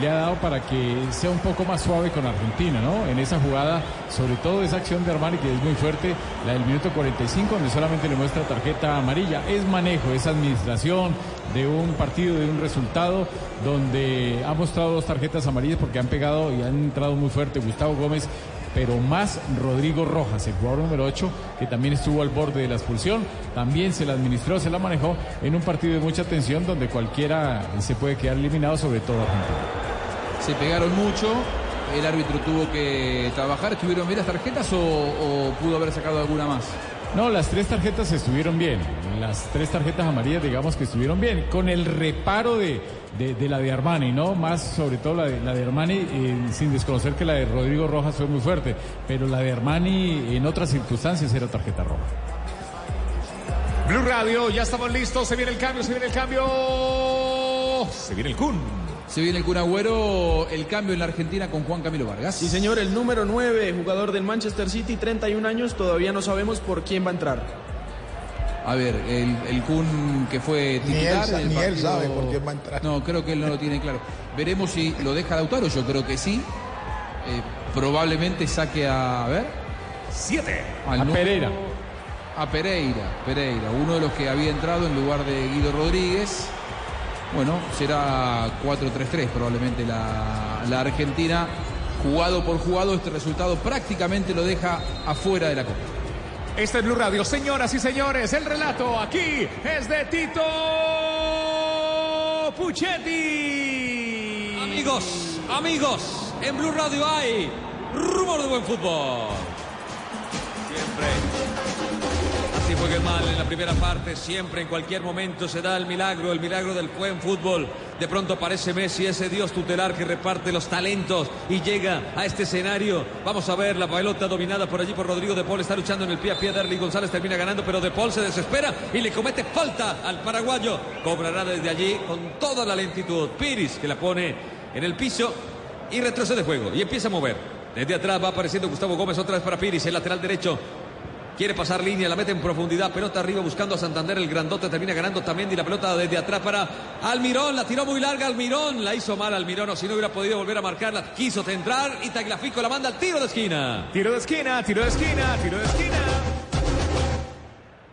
le ha dado para que sea un poco más suave con Argentina, ¿no? En esa jugada, sobre todo esa acción de Armani que es muy fuerte, la del minuto 45, donde solamente le muestra tarjeta amarilla. Es manejo, es administración de un partido, de un resultado, donde ha mostrado dos tarjetas amarillas porque han pegado y han entrado muy fuerte Gustavo Gómez pero más Rodrigo Rojas, el jugador número 8, que también estuvo al borde de la expulsión, también se la administró, se la manejó en un partido de mucha tensión donde cualquiera se puede quedar eliminado, sobre todo Argentina. Se pegaron mucho. El árbitro tuvo que trabajar. ¿Estuvieron bien las tarjetas o, o pudo haber sacado alguna más? No, las tres tarjetas estuvieron bien, las tres tarjetas amarillas digamos que estuvieron bien, con el reparo de, de, la de Armani, ¿no? Más sobre todo la de, la de Armani, eh, sin desconocer que la de Rodrigo Rojas fue muy fuerte, pero la de Armani en otras circunstancias era tarjeta roja. Blue Radio, ya estamos listos. Se viene el cambio, se viene el cambio. Se viene el Kun. Se viene el Kun Agüero, el cambio en la Argentina con Juan Camilo Vargas. Sí, señor, el número 9, jugador del Manchester City, 31 años, todavía no sabemos por quién va a entrar. A ver, el, el Kun que fue Ni titular. él sa- en el ni él partido- sabe por quién va a entrar. No, creo que él no lo tiene claro. Veremos si lo deja Lautaro, yo creo que sí. Eh, probablemente saque a. A ver. Siete. al A número- Pereira. A Pereira, Pereira, uno de los que había entrado en lugar de Guido Rodríguez. Bueno, será 4-3-3 probablemente la, la Argentina. Jugado por jugado, este resultado prácticamente lo deja afuera de la Copa. Este es Blue Radio. Señoras y señores, el relato aquí es de Tito Puchetti. Amigos, amigos, en Blue Radio hay rumor de buen fútbol. Juegue mal en la primera parte, siempre en cualquier momento se da el milagro, el milagro del buen fútbol. De pronto aparece Messi, ese dios tutelar que reparte los talentos y llega a este escenario. Vamos a ver la pelota dominada por allí por Rodrigo de Paul, está luchando en el pie a pie, Derly González termina ganando, pero de Paul se desespera y le comete falta al paraguayo. Cobrará desde allí con toda la lentitud. Piris que la pone en el piso y retrocede juego y empieza a mover. Desde atrás va apareciendo Gustavo Gómez otra vez para Piris, el lateral derecho. Quiere pasar línea, la mete en profundidad, pelota arriba buscando a Santander, el grandote termina ganando también y la pelota desde atrás para Almirón, la tiró muy larga Almirón, la hizo mal Almirón o si no hubiera podido volver a marcarla, quiso centrar y Tagliafico la manda al tiro de esquina. Tiro de esquina, tiro de esquina, tiro de esquina.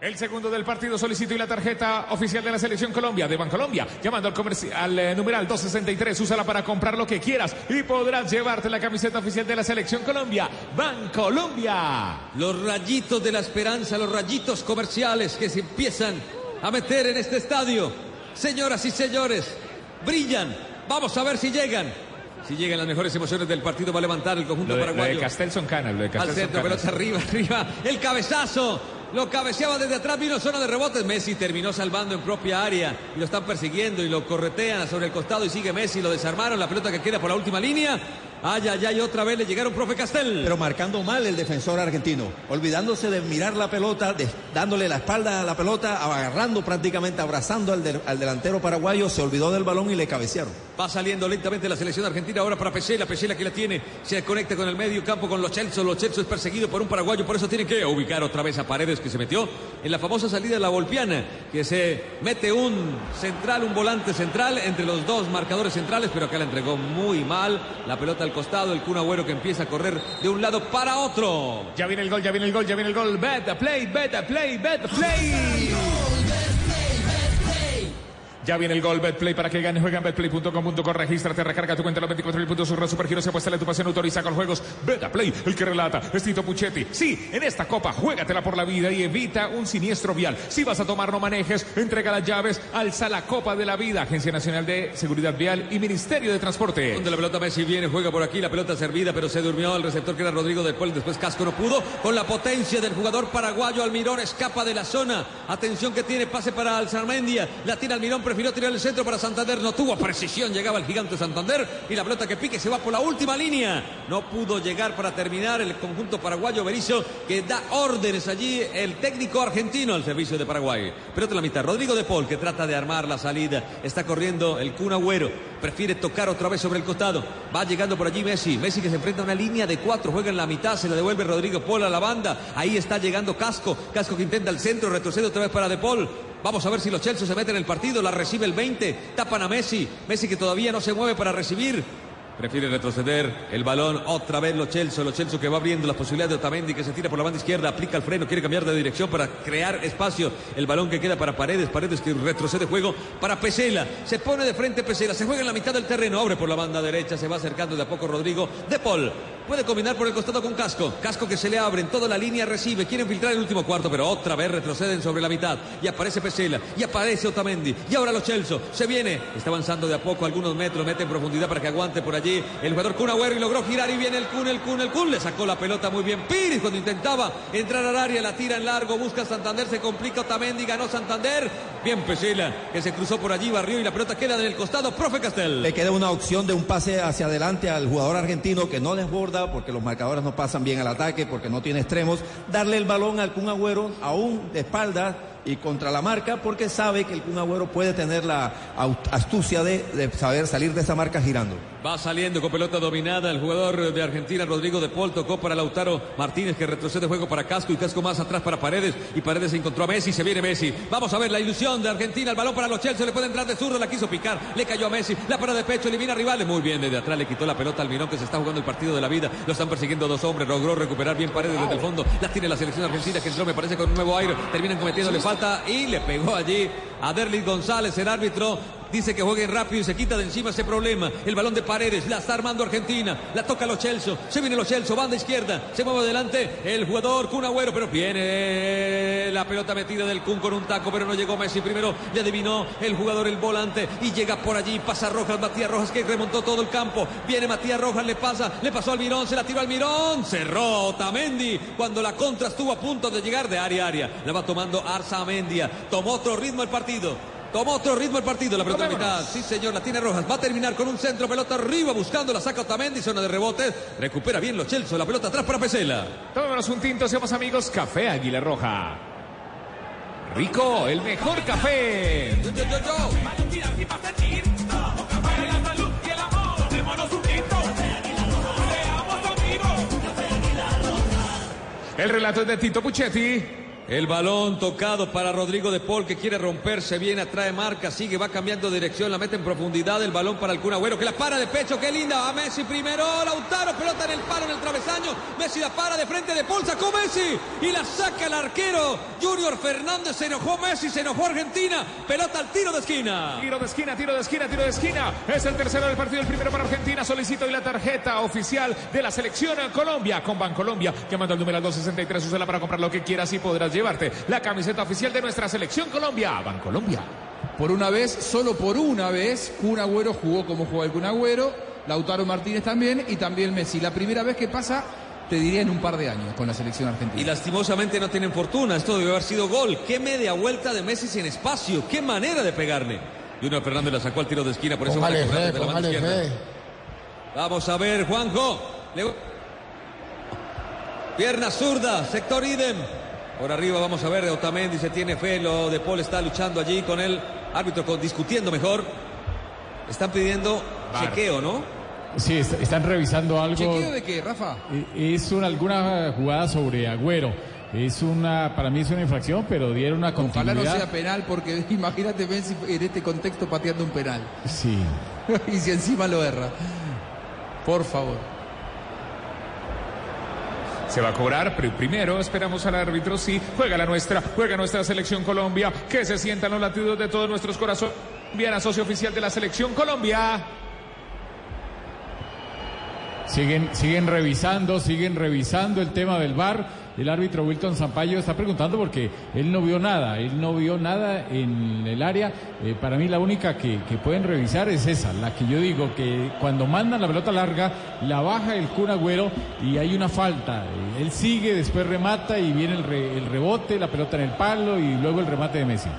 El segundo del partido solicito y la tarjeta oficial de la selección Colombia, de Bancolombia, llamando al, al eh, numeral 263, úsala para comprar lo que quieras y podrás llevarte la camiseta oficial de la selección Colombia, Bancolombia. Los rayitos de la esperanza, los rayitos comerciales que se empiezan a meter en este estadio. Señoras y señores, brillan. Vamos a ver si llegan. Si llegan las mejores emociones del partido, va a levantar el conjunto Lo de, lo paraguayo. de Castelson Canas, lo de Al centro, pelota arriba, *laughs* arriba. El cabezazo. Lo cabeceaba desde atrás, vino zona de rebotes. Messi terminó salvando en propia área. Y lo están persiguiendo y lo corretean sobre el costado y sigue Messi. Lo desarmaron. La pelota que queda por la última línea. Ay, ay, ay, otra vez le llegaron, profe Castel. Pero marcando mal el defensor argentino, olvidándose de mirar la pelota, de- dándole la espalda a la pelota, agarrando prácticamente, abrazando al, del- al delantero paraguayo, se olvidó del balón y le cabecearon. Va saliendo lentamente la selección argentina ahora para Pesela. Pesela que la tiene. Se conecta con el medio campo con Los Chelso. Los Chelso es perseguido por un paraguayo. Por eso tiene que ubicar otra vez a Paredes que se metió en la famosa salida de la Volpiana. Que se mete un central, un volante central entre los dos marcadores centrales. Pero acá la entregó muy mal. La pelota al costado. El Kun Agüero que empieza a correr de un lado para otro. Ya viene el gol, ya viene el gol, ya viene el gol. Beta play, beta play, beta play. Ya viene el gol, Betplay, para que gane, juega en betplay.com.co, regístrate, recarga tu cuenta los 24 mil puntos, surra, supergiro, se apuesta tu pasión, autoriza con juegos. Betaplay, el que relata, es Tito Puchetti. Sí, en esta copa, juégatela por la vida y evita un siniestro vial. Si vas a tomar, no manejes, entrega las llaves, alza la copa de la vida, Agencia Nacional de Seguridad Vial y Ministerio de Transporte. Donde la pelota Messi viene, juega por aquí, la pelota servida, pero se durmió el receptor que era Rodrigo de Paul, después Casco no pudo, con la potencia del jugador paraguayo Almirón, escapa de la zona, atención que tiene, pase para Alzarmendia, la tira Almirón, prefirió tirar el centro para Santander, no tuvo precisión, llegaba el gigante Santander, y la pelota que pique se va por la última línea, no pudo llegar para terminar el conjunto paraguayo Berizzo, que da órdenes allí, el técnico argentino al servicio de Paraguay, pelota en la mitad, Rodrigo de Paul, que trata de armar la salida, está corriendo el Kun Agüero, prefiere tocar otra vez sobre el costado. Va llegando por allí Messi. Messi que se enfrenta a una línea de cuatro. Juega en la mitad. Se la devuelve Rodrigo Paul a la banda. Ahí está llegando Casco. Casco que intenta el centro. Retrocede otra vez para De Paul. Vamos a ver si los Chelsea se meten en el partido. La recibe el 20. Tapan a Messi. Messi que todavía no se mueve para recibir. Prefiere retroceder el balón otra vez los Chelsea, los Chelsea que va abriendo las posibilidades de Otamendi que se tira por la banda izquierda, aplica el freno, quiere cambiar de dirección para crear espacio. El balón que queda para Paredes, Paredes que retrocede juego para Pesela. Se pone de frente Pesela, se juega en la mitad del terreno, abre por la banda derecha, se va acercando de a poco Rodrigo De Paul. Puede combinar por el costado con Casco. Casco que se le abre en toda la línea, recibe, quiere infiltrar el último cuarto, pero otra vez retroceden sobre la mitad. Y aparece Pesela, y aparece Otamendi. Y ahora los Chelsea, se viene, está avanzando de a poco algunos metros, mete en profundidad para que aguante por allí el jugador Kun Agüero y logró girar y viene el Kun, el Kun, el Kun. Le sacó la pelota muy bien Piris cuando intentaba entrar al área, la tira en largo, busca Santander, se complica Otamendi, ganó Santander. Bien Pesela, que se cruzó por allí, barrió y la pelota queda en el costado, profe Castel. Le queda una opción de un pase hacia adelante al jugador argentino que no desborda porque los marcadores no pasan bien al ataque, porque no tiene extremos. Darle el balón al Kun Agüero aún de espaldas y contra la marca porque sabe que el Kun Agüero puede tener la astucia de saber salir de esa marca girando. Va saliendo con pelota dominada el jugador de Argentina, Rodrigo de Paul, tocó para Lautaro Martínez que retrocede juego para Casco y Casco más atrás para Paredes. Y Paredes encontró a Messi, se viene Messi. Vamos a ver la ilusión de Argentina, el balón para los Chelsea, le puede entrar de zurdo, la quiso picar, le cayó a Messi, la para de pecho, elimina a rivales, muy bien desde atrás le quitó la pelota al Mirón que se está jugando el partido de la vida, lo están persiguiendo dos hombres, logró recuperar bien Paredes desde el fondo, la tiene la selección argentina que entró me parece con un nuevo aire, terminan cometiéndole falta y le pegó allí a Derlis González, el árbitro Dice que jueguen rápido y se quita de encima ese problema. El balón de Paredes, la está armando Argentina. La toca los Chelsea. Se viene los Chelsea, banda izquierda. Se mueve adelante el jugador Kun Agüero, pero viene la pelota metida del Kun con un taco, pero no llegó Messi primero. Le adivinó el jugador, el volante, y llega por allí. Pasa Rojas, Matías Rojas que remontó todo el campo. Viene Matías Rojas, le pasa, le pasó al Mirón, se la tiró al Mirón. Cerró Otamendi cuando la contra estuvo a punto de llegar de área a área. La va tomando Arzamendia. Tomó otro ritmo el partido. Tomó otro ritmo el partido, la pelota a mitad. Sí, señor, la tiene Rojas. Va a terminar con un centro, pelota arriba, buscando, la saca Otamendi, zona de rebote. Recupera bien los Chelsea, la pelota atrás para Pesela. Tomémonos un tinto, seamos amigos. Café Águila Roja. Rico, el mejor café. El relato es de Tito Puchetti. El balón tocado para Rodrigo de Paul que quiere romperse, viene, atrae marca, sigue, va cambiando dirección, la mete en profundidad, el balón para el Kun que la para de pecho, qué linda, va Messi primero, Lautaro, pelota en el palo, en el travesaño, Messi la para de frente de Paul, sacó Messi y la saca el arquero, Junior Fernández, se enojó Messi, se enojó Argentina, pelota al tiro de esquina. Tiro de esquina, tiro de esquina, tiro de esquina. Es el tercero del partido, el primero para Argentina. Solicito hoy la tarjeta oficial de la selección Colombia con Bancolombia, que manda el número al 263. Úsala para comprar lo que quieras y podrás llevarte la camiseta oficial de nuestra selección Colombia. Bancolombia. Por una vez, solo por una vez, Kun Agüero jugó como jugó el Kun Agüero, Lautaro Martínez también y también Messi. La primera vez que pasa, te diría en un par de años con la selección argentina. Y lastimosamente no tienen fortuna. Esto debe haber sido gol. Qué media vuelta de Messi sin espacio. Qué manera de pegarle. Junior Fernández la sacó al tiro de esquina. Por eso fue fe, de la póngale izquierda. fe. Vamos a ver, Juanjo. Le- Pierna zurda, sector idem. Por arriba vamos a ver de Otamendi, se tiene fe, lo de Paul está luchando allí con el árbitro, con- discutiendo mejor. Están pidiendo Bar. chequeo, ¿no? Sí, est- están revisando algo. ¿Chequeo de qué, Rafa? Es una, alguna jugada sobre Agüero. Es una, para mí es una infracción, pero dieron una Ojalá no continuidad. sea penal porque *laughs* imagínate Messi en este contexto pateando un penal. Sí. *laughs* y si encima lo erra. Por favor. Se va a cobrar, pero primero esperamos al árbitro. Sí, juega la nuestra, juega nuestra selección Colombia. Que se sientan los latidos de todos nuestros corazones. Viana, socio oficial de la selección Colombia. Siguen, siguen revisando, siguen revisando el tema del VAR. El árbitro Wilton Sampaio está preguntando porque él no vio nada, él no vio nada en el área. Eh, para mí la única que, que pueden revisar es esa, la que yo digo que cuando mandan la pelota larga, la baja el Kun Agüero y hay una falta. Eh, Él sigue, después remata y viene el, re- el rebote, la pelota en el palo y luego el remate de Messi.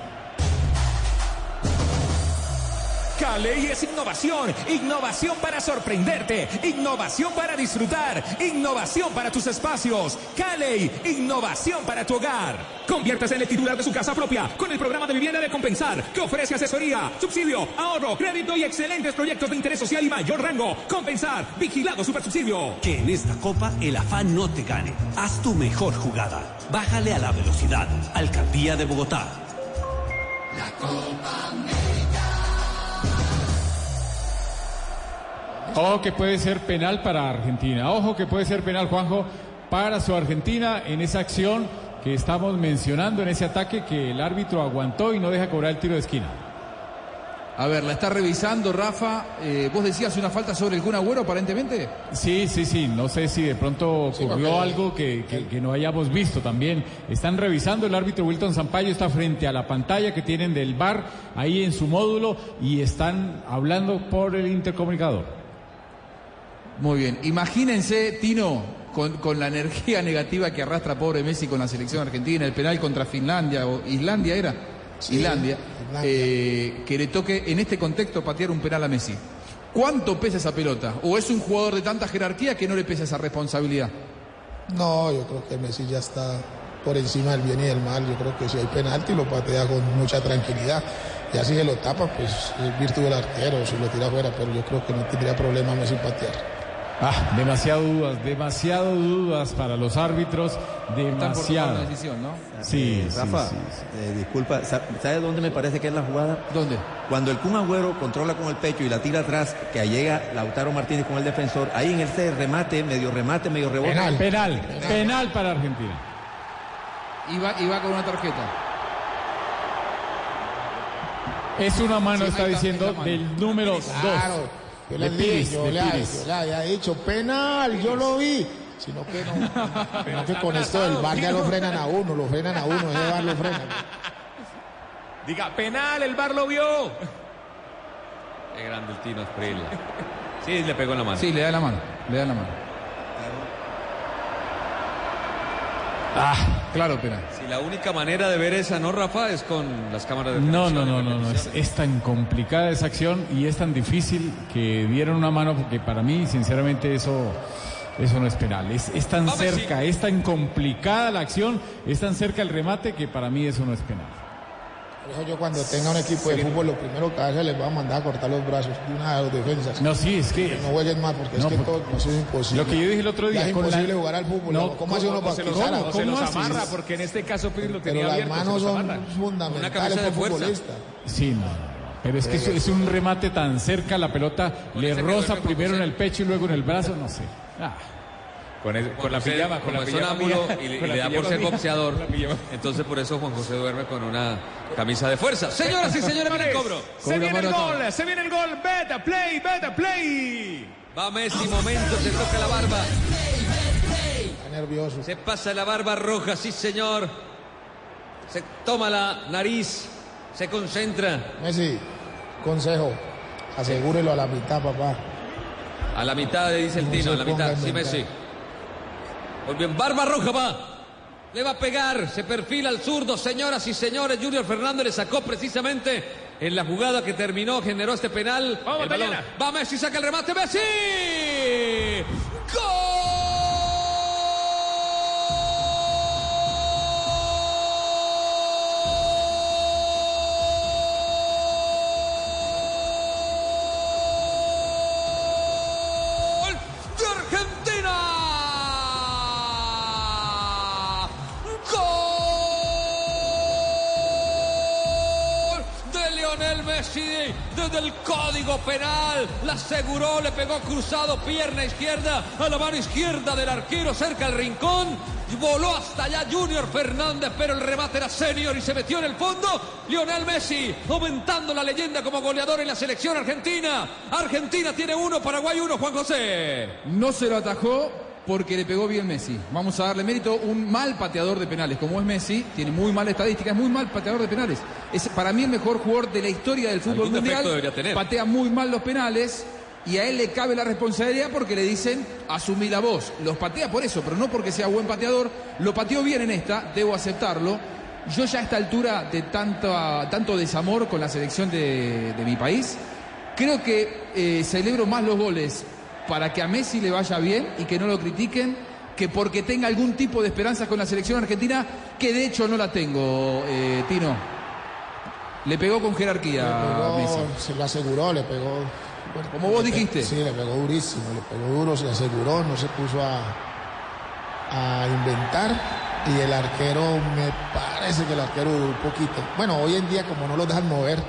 Caley es innovación, innovación para sorprenderte, innovación para disfrutar, innovación para tus espacios. Caley, innovación para tu hogar. Conviértase en el titular de su casa propia con el programa de vivienda de Compensar, que ofrece asesoría, subsidio, ahorro, crédito y excelentes proyectos de interés social y mayor rango. Compensar, vigilado supersubsidio. Que en esta copa el afán no te gane. Haz tu mejor jugada. Bájale a la velocidad. Alcaldía de Bogotá. La Copa Ojo que puede ser penal para Argentina. Ojo que puede ser penal, Juanjo, para su Argentina en esa acción que estamos mencionando, en ese ataque que el árbitro aguantó y no deja cobrar el tiro de esquina. A ver, la está revisando Rafa. Eh, Vos decías una falta sobre el Kun Agüero, aparentemente. Sí, sí, sí. No sé si de pronto ocurrió algo que, que- que no hayamos visto también. Están revisando, el árbitro Wilton Sampaio está frente a la pantalla que tienen del bar ahí en su módulo y están hablando por el intercomunicador. Muy bien. Imagínense, Tino, con, con la energía *laughs* negativa que arrastra pobre Messi con la selección argentina, el penal contra Finlandia o Islandia era. Islandia. eh, que le toque en este contexto patear un penal a Messi. ¿Cuánto pesa esa pelota? ¿O es un jugador de tanta jerarquía que no le pesa esa responsabilidad? No, yo creo que Messi ya está por encima del bien y del mal. Yo creo que si hay penalti lo patea con mucha tranquilidad. Ya si se lo tapa, pues es virtud del arquero, si lo tira afuera, pero yo creo que no tendría problema Messi patear. Ah, demasiado dudas, demasiado dudas para los árbitros, demasiado. una decisión, ¿no? Sí, Eh, sí, Rafa, sí, eh, disculpa, sa- ¿sabe dónde me parece que es la jugada? ¿Dónde? Cuando el Kun Agüero controla con el pecho y la tira atrás, que llega Lautaro Martínez con el defensor, ahí en ese remate, medio remate, medio rebote. Penal, penal, penal para Argentina. Y va, y va con una tarjeta. Es una mano, Sí, está diciendo, es la mano. del número 2. Claro, yo le dije, Pires, yo, le, Pires. yo le había dicho penal, yo lo vi. Sino que no, sino que con esto del bar ya lo frenan a uno, lo frenan a uno, ese bar lo frenan. Diga, penal, el bar lo vio. Qué grande el Tino. Sí, le pegó en la mano. Sí, le da la mano. Le da la mano. Ah, claro, penal. Si la única manera de ver esa, ¿no, Rafa? Es con las cámaras de No, no, no, no, no. Es, tan complicada esa acción y es tan difícil que dieron una mano porque para mí, sinceramente, eso, eso no es penal. Es, es tan Vamos, cerca, es tan complicada la acción, es tan cerca el remate que para mí eso no es penal. Por eso yo cuando tenga un equipo de fútbol, lo primero que haga les va a mandar a cortar los brazos de una de los defensas. No, sí, es que... no jueguen más porque No, es que porque- todo eso es imposible. Lo que yo dije el otro día, Ya es con la- imposible jugar al fútbol. No, ¿Cómo hace uno ¿cómo para se los- cómo Se los amarra, porque en este caso Pires lo Pero tenía las abierto. se manos son fundamentales para futbolista. Sí, no. Pero es que es, es un remate tan cerca, la pelota le que roza primero en el pecho y luego en el brazo, no sé. Ah. Con, el- con la pijama, con la es pijama mía, y, le- y da por ser mía, boxeador. Entonces por eso Juan José duerme con una camisa de fuerza. Señoras y señores, viene el cobro. Se viene el gol, se viene el gol. Beta play, beta play. Va Messi, momento, se toca la barba. Está nervioso. Se pasa la barba roja, sí señor. Se toma la nariz, se concentra. Messi, consejo, asegúrelo a la mitad, papá. A la mitad, dice el No Tino, a la mitad. Sí. Messi. Muy bien, barba roja va. Le va a pegar, se perfila al zurdo. Señoras y señores, Junior Fernández le sacó precisamente en la jugada que terminó, generó este penal. Vamos, El balón-. Va Messi, saca el remate, Messi. ¡Gol aseguró, le pegó cruzado, pierna izquierda, a la mano izquierda del arquero, cerca del rincón. Voló hasta allá Junior Fernández, pero el remate era senior y se metió en el fondo. Lionel Messi aumentando la leyenda como goleador en la selección argentina. Argentina tiene uno, Paraguay uno, Juan José. No se lo atajó porque le pegó bien Messi. Vamos a darle mérito. Un mal pateador de penales, como es Messi, tiene muy mala estadística, es muy mal pateador de penales. Es para mí el mejor jugador de la historia del fútbol mundial. Patea muy mal los penales. Y a él le cabe la responsabilidad porque le dicen asumí la voz. Los patea por eso, pero no porque sea buen pateador. Lo pateó bien en esta, debo aceptarlo. Yo ya a esta altura de tanto, tanto desamor con la selección de, de mi país, creo que eh, celebro más los goles para que a Messi le vaya bien y que no lo critiquen que porque tenga algún tipo de esperanza con la selección argentina, que de hecho no la tengo, eh, Tino. Le pegó con jerarquía Le pegó, Messi. se lo aseguró, le pegó. Bueno, Como vos le dijiste. Sí, le pegó durísimo, le pegó duro, se aseguró, no se puso a, a inventar. Y el arquero, me parece que el arquero duró un poquito. Bueno, hoy en día, como no lo dejan mover,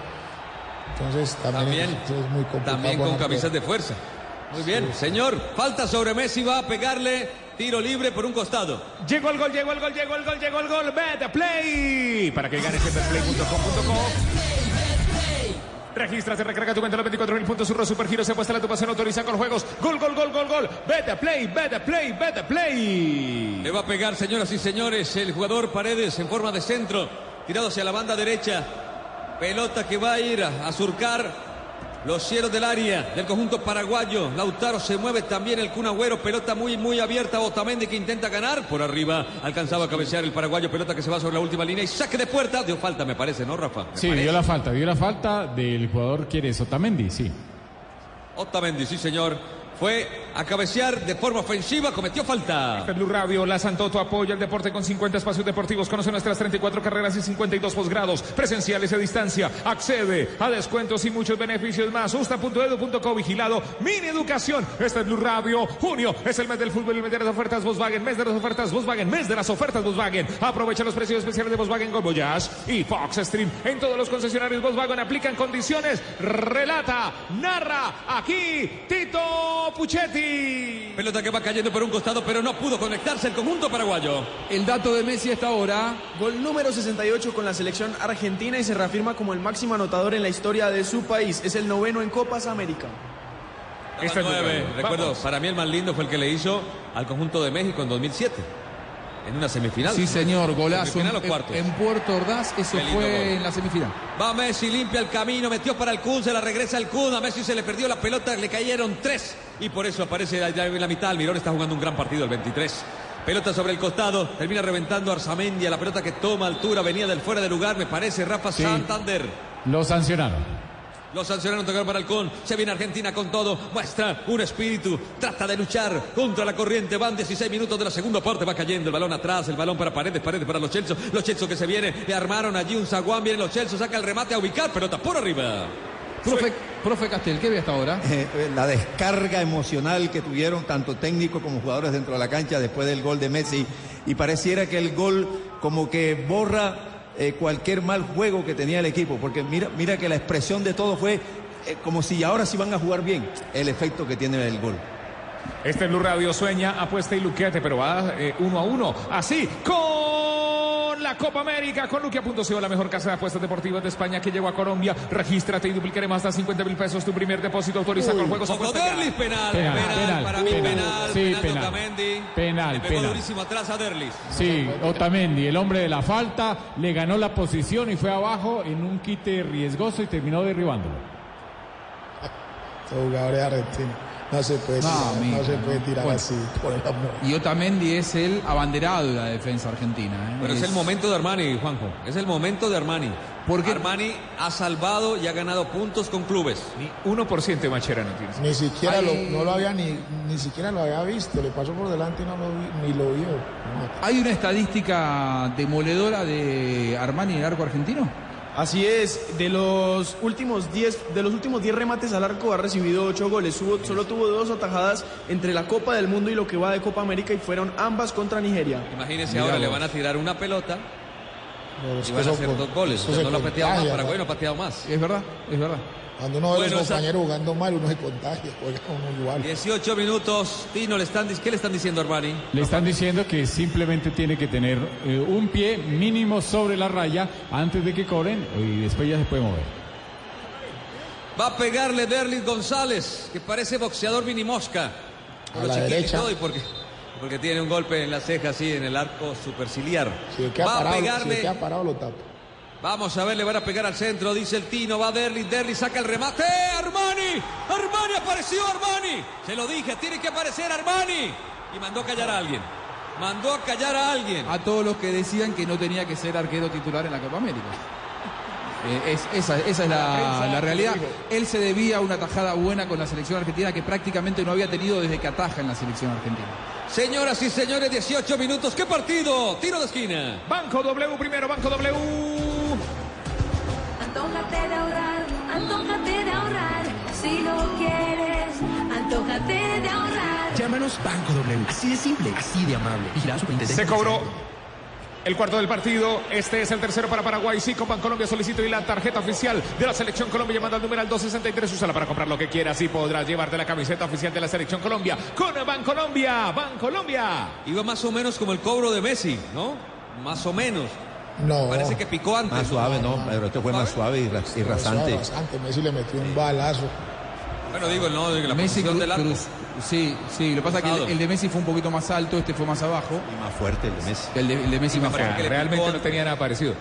entonces también, También, es, es muy complicado. También con camisas de fuerza. Muy bien, señor. Falta sobre Messi, va a pegarle tiro libre por un costado. Llegó el gol, llegó el gol, llegó el gol, llegó el gol. Bet Play. Para que ganes en betplay.com.co. Regístrate, recarga tu cuenta los 24.000 puntos. Surro Supergiro se apuesta la tu pasión, autoriza con juegos. Gol, gol, gol, gol, gol. Vete Play, vete Play, vete Play. Le va a pegar, señoras y señores, el jugador Paredes en forma de centro, tirado hacia la banda derecha. Pelota que va a ir a surcar los cielos del área del conjunto paraguayo. Lautaro se mueve también el Kun Agüero. Pelota muy, muy abierta. Otamendi que intenta ganar. Por arriba alcanzaba a cabecear el paraguayo. Pelota que se va sobre la última línea y saque de puerta. Dio falta, me parece, ¿no, Rafa? Me Sí, parece. vio la falta, vio la falta del jugador quiere Otamendi, sí. Otamendi, sí, señor. Fue a cabecear de forma ofensiva, cometió falta. Este Blue Radio, la Santoto apoya el deporte con 50 espacios deportivos. Conoce nuestras 34 carreras y 52 posgrados presenciales a distancia. Accede a descuentos y muchos beneficios más. Usta.edu.co vigilado. Mini Educación. Este es Blue Radio. Junio es el mes del fútbol y el mes de las ofertas Volkswagen. Mes de las ofertas Volkswagen. Mes de las ofertas Volkswagen. Aprovecha los precios especiales de Volkswagen con Voyage y Fox Stream. En todos los concesionarios Volkswagen aplican condiciones. Relata, narra aquí Tito Puchetti. Pelota que va cayendo por un costado, pero no pudo conectarse el conjunto paraguayo. El dato de Messi hasta ahora. Gol número 68 con la selección argentina y se reafirma como el máximo anotador en la historia de su país. Es el noveno en Copas América. Esta nueve. Recuerdo, para mí el más lindo fue el que le hizo al conjunto de México en 2007. En una semifinal. Sí, señor, golazo. En, en Puerto Ordaz, eso fue gol. en la semifinal. Va Messi, limpia el camino, metió para el Kun, se la regresa el Kun. A Messi se le perdió la pelota, le cayeron tres. Y por eso aparece allá en la mitad. Almirón está jugando un gran partido, el 23. Pelota sobre el costado, termina reventando Arzamendia. La pelota que toma altura venía del fuera de lugar, me parece Rafa Sí. Santander. Lo sancionaron. Los sancionaron tocaron para el Kun. Se viene Argentina con todo. Muestra un espíritu. Trata de luchar contra la corriente. Van 16 minutos de la segunda parte. Va cayendo el balón atrás. El balón para Paredes. Paredes para los Chelsea. Los Chelsea que se viene. Le armaron allí un zaguán. Vienen los Chelsea. Saca el remate a ubicar. Pelota por arriba. Profe, profe Castel, ¿qué ve hasta ahora? Eh, la descarga emocional que tuvieron tanto técnicos como jugadores dentro de la cancha después del gol de Messi y pareciera que el gol como que borra eh, cualquier mal juego que tenía el equipo porque mira mira que la expresión de todo fue eh, como si ahora sí van a jugar bien el efecto que tiene el gol. Este Blue Radio sueña, apuesta y luqueate, pero va eh, uno a uno. Así, con la Copa América, con Luquia.co, la mejor casa de apuestas deportivas de España que llegó a Colombia. Regístrate y duplicaremos hasta 50 mil pesos tu primer depósito. Autoriza con juegos ya. Derlis, penal, Penal, penal, penal, para mí penal. penal, Sí, penal. Otamendi. Penal, Le pegó penal. durísimo atrás a Derlis. Sí, Otamendi, el hombre de la falta, le ganó la posición y fue abajo en un quite riesgoso y terminó derribándolo. Jugadores argentinos. No se puede No, tirar, no, amigo, se puede tirar Bueno. así, por el amor. Y Otamendi es el abanderado de la defensa argentina. ¿eh? Pero es el momento de Armani, Juanjo. Es el momento de Armani. Porque Armani ha salvado y ha ganado puntos con clubes. Ni 1% de Machera no tienes. Ni siquiera lo, no lo había ni, ni siquiera lo había visto, le pasó por delante y no lo vi- ni lo vio. No. ¿Hay una estadística demoledora de Armani en el arco argentino? Así es, de los últimos 10 de los últimos 10 remates al arco ha recibido 8 goles. Hubo- solo tuvo dos atajadas entre la Copa del Mundo y lo que va de Copa América y fueron ambas contra Nigeria. Imagínense Mira ahora, le van a tirar una pelota y van a hacer dos goles. O sea, no lo ha pateado más, Paraguay ¿no? no ha pateado más. Es verdad, es verdad. Cuando uno ve a Bueno, los esa- compañeros jugando mal, uno se contagia, juega uno igual. 18 minutos. Tino, le están, ¿qué le están diciendo a Armani? Le están diciendo que simplemente tiene que tener eh, un pie mínimo sobre la raya antes de que cobren y después ya se puede mover. Va a pegarle Derlis González, que parece boxeador mini mosca. A la derecha. y porque, porque tiene un golpe en la ceja así en el arco superciliar. Si el que ha Va a parado, si pegarle. el que ha parado lo tapa. Vamos a ver, le van a pegar al centro, dice el Tino, va Derlis, Derlis saca el remate, ¡Eh, Armani, Armani apareció Armani, se lo dije, tiene que aparecer Armani, y mandó a callar a alguien, mandó a callar a alguien. A todos los que decían que no tenía que ser arquero titular en la Copa América. *laughs* Eh, es- esa, esa es la, la realidad. Él se debía a una tajada buena con la selección argentina que prácticamente no había tenido desde que ataja en la selección argentina. Señoras y señores, 18 minutos, ¿qué partido? Tiro de esquina. Banco W primero, Banco W. Antójate de ahorrar, antójate de ahorrar. Si lo quieres, antójate de ahorrar. Llámanos Banco W. Así de simple, así de amable. Se cobró el cuarto del partido. Este es el tercero para Paraguay. Sí, con Colombia solicito y la tarjeta oficial de la Selección Colombia llamando al numeral 263. Úsala para comprar lo que quieras y podrás llevarte la camiseta oficial de la Selección Colombia con Bancolombia. Bancolombia. Iba más o menos como el cobro de Messi, ¿no? Más o menos. No. Parece que picó antes. Más suave, no, pero este fue más suave y, ra- y rasante. Rasante, Messi le metió un balazo. Bueno, digo, no, la Messi posición cru- del arco. cruz- sí, sí, lo que pasa es que el, de Messi fue un poquito más alto, este fue más abajo. Y más fuerte el de Messi. El de, el de Messi más parece fuerte. que le Realmente no tenía nada parecido.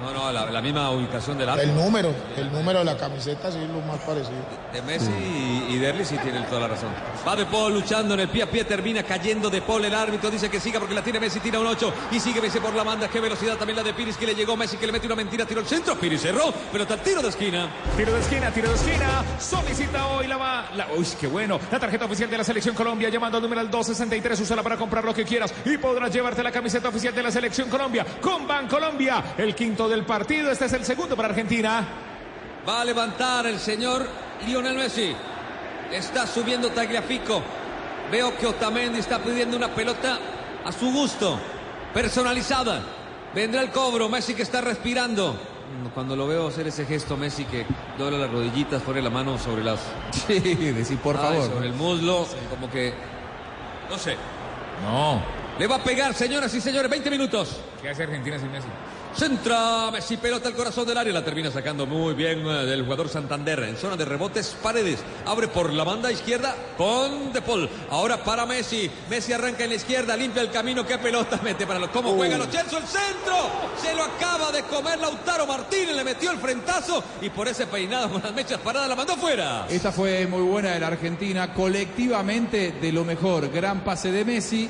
No, no, la, la misma ubicación del arco. El número, el número de la camiseta sí es lo más parecido. De Messi y, y Derli sí tienen toda la razón. Va De Paul luchando en el pie a pie, termina cayendo De Paul. El árbitro dice que siga porque la tiene Messi, tira un 8 y sigue Messi por la banda. Qué velocidad también la de Piris que le llegó Messi que le mete una mentira, tiró el centro. Piris cerró, pelota al tiro de esquina. Tiro de esquina, tiro de esquina. Solicita hoy la va. La, uy, qué bueno. La tarjeta oficial de la Selección Colombia llamando al numeral 263. Úsala para comprar lo que quieras y podrás llevarte la camiseta oficial de la Selección Colombia con Bancolombia. El quinto del partido. Este es el segundo para Argentina. Va a levantar el señor Lionel Messi. Está subiendo Tagliafico. Veo que Otamendi está pidiendo una pelota a su gusto, personalizada. Vendrá el cobro, Messi que está respirando. Cuando lo veo hacer ese gesto, Messi que dobla las rodillitas, pone la mano sobre las. *laughs* Sí, decir, por Ay, favor. sobre el muslo, como que. No sé. No. Le va a pegar, señoras y señores, 20 minutos. ¿Qué hace Argentina sin Messi? Centra Messi, pelota al corazón del área, la termina sacando muy bien eh, del jugador Santander. En zona de rebotes, Paredes abre por la banda izquierda con De Paul. Ahora para Messi. Messi arranca en la izquierda, limpia el camino. ¿Qué pelota *laughs* mete para los? ¿Cómo juega los Chelsea? El centro. Se lo acaba de comer Lautaro Martínez, le metió el frentazo y por ese peinado con las mechas paradas la mandó fuera. Esta fue muy buena de la Argentina, colectivamente de lo mejor. Gran pase de Messi,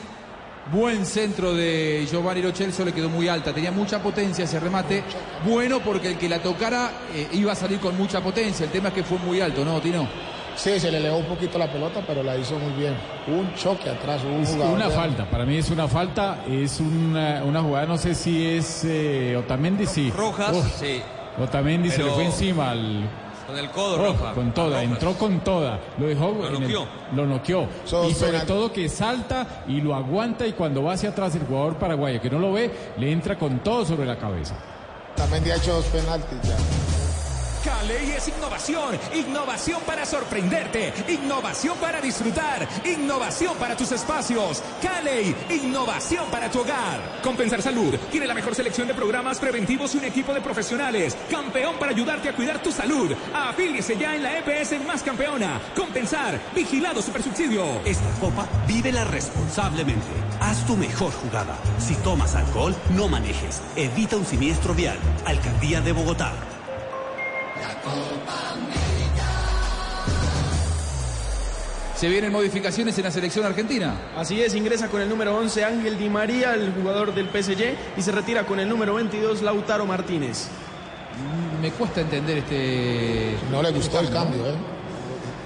buen centro de Giovanni Lo Celso, le quedó muy alta, tenía mucha potencia ese remate. Bueno porque el que la tocara eh, iba a salir con mucha potencia, el tema es que fue muy alto, ¿no, Tino? Sí, se le elevó un poquito la pelota, pero la hizo muy bien. Un choque atrás, un Es jugador. una de- falta, para mí es una falta, es una, una jugada, no sé si es eh, Otamendi, sí. Rojas, Uf, sí. Otamendi se le fue encima al... Con el codo, Uf, Rafa. con toda, entró con toda, lo dejó, Lo en el- noqueó. lo noqueó. Y sobre penal- todo que salta y lo aguanta y cuando va hacia atrás el jugador paraguayo que no lo ve, le entra con todo sobre la cabeza. También ha hecho dos penaltis ya. Caley es innovación, innovación para sorprenderte, innovación para disfrutar, innovación para tus espacios. Caley, innovación para tu hogar. Compensar Salud tiene la mejor selección de programas preventivos y un equipo de profesionales. Campeón para ayudarte a cuidar tu salud. Afíliese ya en la EPS más campeona. Compensar, vigilado supersubsidio. Esta copa vívela responsablemente. Haz tu mejor jugada. Si tomas alcohol, no manejes. Evita un siniestro vial. Alcaldía de Bogotá. Se vienen modificaciones en la selección argentina. Así es, ingresa con el número 11 Ángel Di María, el jugador del PSG, y se retira con el número 22 Lautaro Martínez. Mm, Me cuesta entender este. No le gustó el cambio, ¿eh?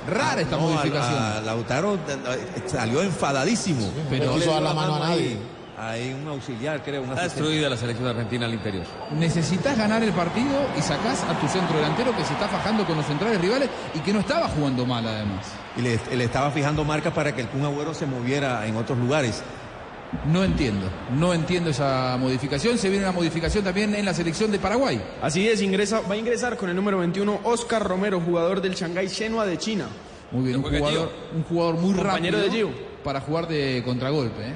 Rara esta No, modificación. a- a Lautaro eh, salió enfadadísimo. no no quiso le dar la mano a ahí- nadie. Hay un auxiliar, creo. Una Está destruida la selección argentina al interior. Necesitas ganar el partido y sacás a tu centro delantero que se está fajando con los centrales rivales y que no estaba jugando mal además. Y le, le estaba fijando marcas para que el Kun Agüero se moviera en otros lugares. No entiendo, no entiendo esa modificación. Se viene una modificación también en la selección de Paraguay. Así es, ingresa, va a ingresar con el número 21 Oscar Romero, jugador del Shanghái Shenhua de China. Muy bien, un jugador, un jugador muy Compañero rápido de Gio. para jugar de contragolpe. ¿eh?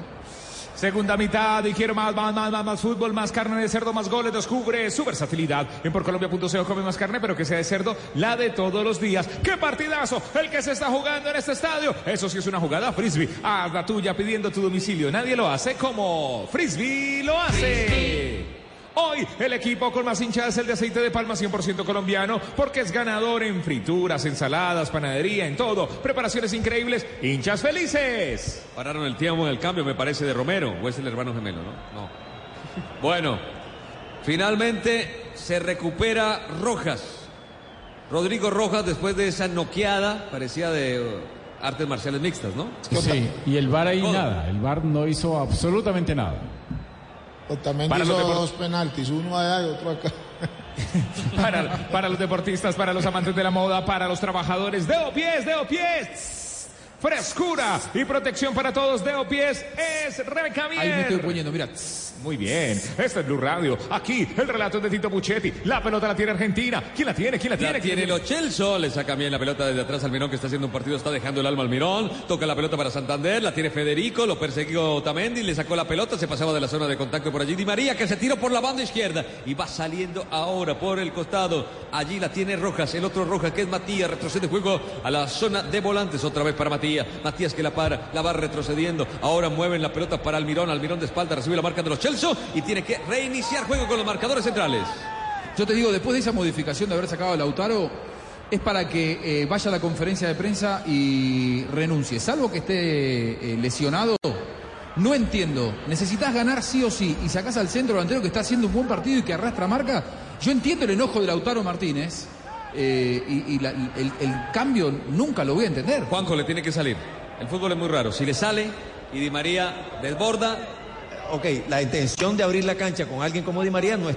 Segunda mitad y quiero más, más, más, más, más fútbol, más carne de cerdo, más goles, descubre su versatilidad. En porcolombia.co come más carne, pero que sea de cerdo, la de todos los días. ¡Qué partidazo! El que se está jugando en este estadio. Eso sí es una jugada frisbee. Haz la tuya pidiendo tu domicilio. Nadie lo hace como frisbee lo hace. Hoy el equipo con más hinchas es el de aceite de palma 100% colombiano porque es ganador en frituras, ensaladas, panadería, en todo. Preparaciones increíbles, hinchas felices. Pararon el tiempo del cambio, me parece, de Romero. O es el hermano gemelo, ¿no? No. *laughs* Bueno, finalmente se recupera Rojas. Rodrigo Rojas, después de esa noqueada, parecía de uh, artes marciales mixtas, ¿no? Sí, y el VAR ahí nada. El VAR no hizo absolutamente nada. Otamendi Para hizo los dos penaltis, uno allá y otro acá. *laughs* Para, para los deportistas, para los amantes de la moda, para los trabajadores. Deo Pies, Deo Pies. Frescura y protección para todos. Deo Pies es Rebeca Mier. Ahí me estoy poniendo, mira. Muy bien. Este es Blue Radio. Aquí el relato de Tito Puchetti. La pelota la tiene Argentina. ¿Quién la tiene? ¿Quién la tiene? La tiene Lo Celso, le saca bien la pelota desde atrás al Mirón que está haciendo un partido, está dejando el alma al Mirón, toca la pelota para Santander, la tiene Federico, lo persiguió Otamendi, le sacó la pelota, se pasaba de la zona de contacto por allí Di María que se tiró por la banda izquierda y va saliendo ahora por el costado. Allí la tiene Rojas, el otro Rojas que es Matías, retrocede juego a la zona de volantes otra vez para Matías. Matías que la para, la va retrocediendo. Ahora mueven la pelota para Almirón, Almirón de espalda recibe la marca de los Celso y tiene que reiniciar juego con los marcadores centrales. Yo te digo, después de esa modificación de haber sacado a Lautaro, es para que eh, vaya a la conferencia de prensa y renuncie. Salvo que esté eh, lesionado, no entiendo. Necesitas ganar sí o sí y sacás al centro delantero que está haciendo un buen partido y que arrastra marca. Yo entiendo el enojo de Lautaro Martínez eh, y, y la- el, el cambio nunca lo voy a entender. Juanjo le tiene que salir. El fútbol es muy raro. Si le sale y Di María desborda, Ok, la intención de abrir la cancha con alguien como Di María no es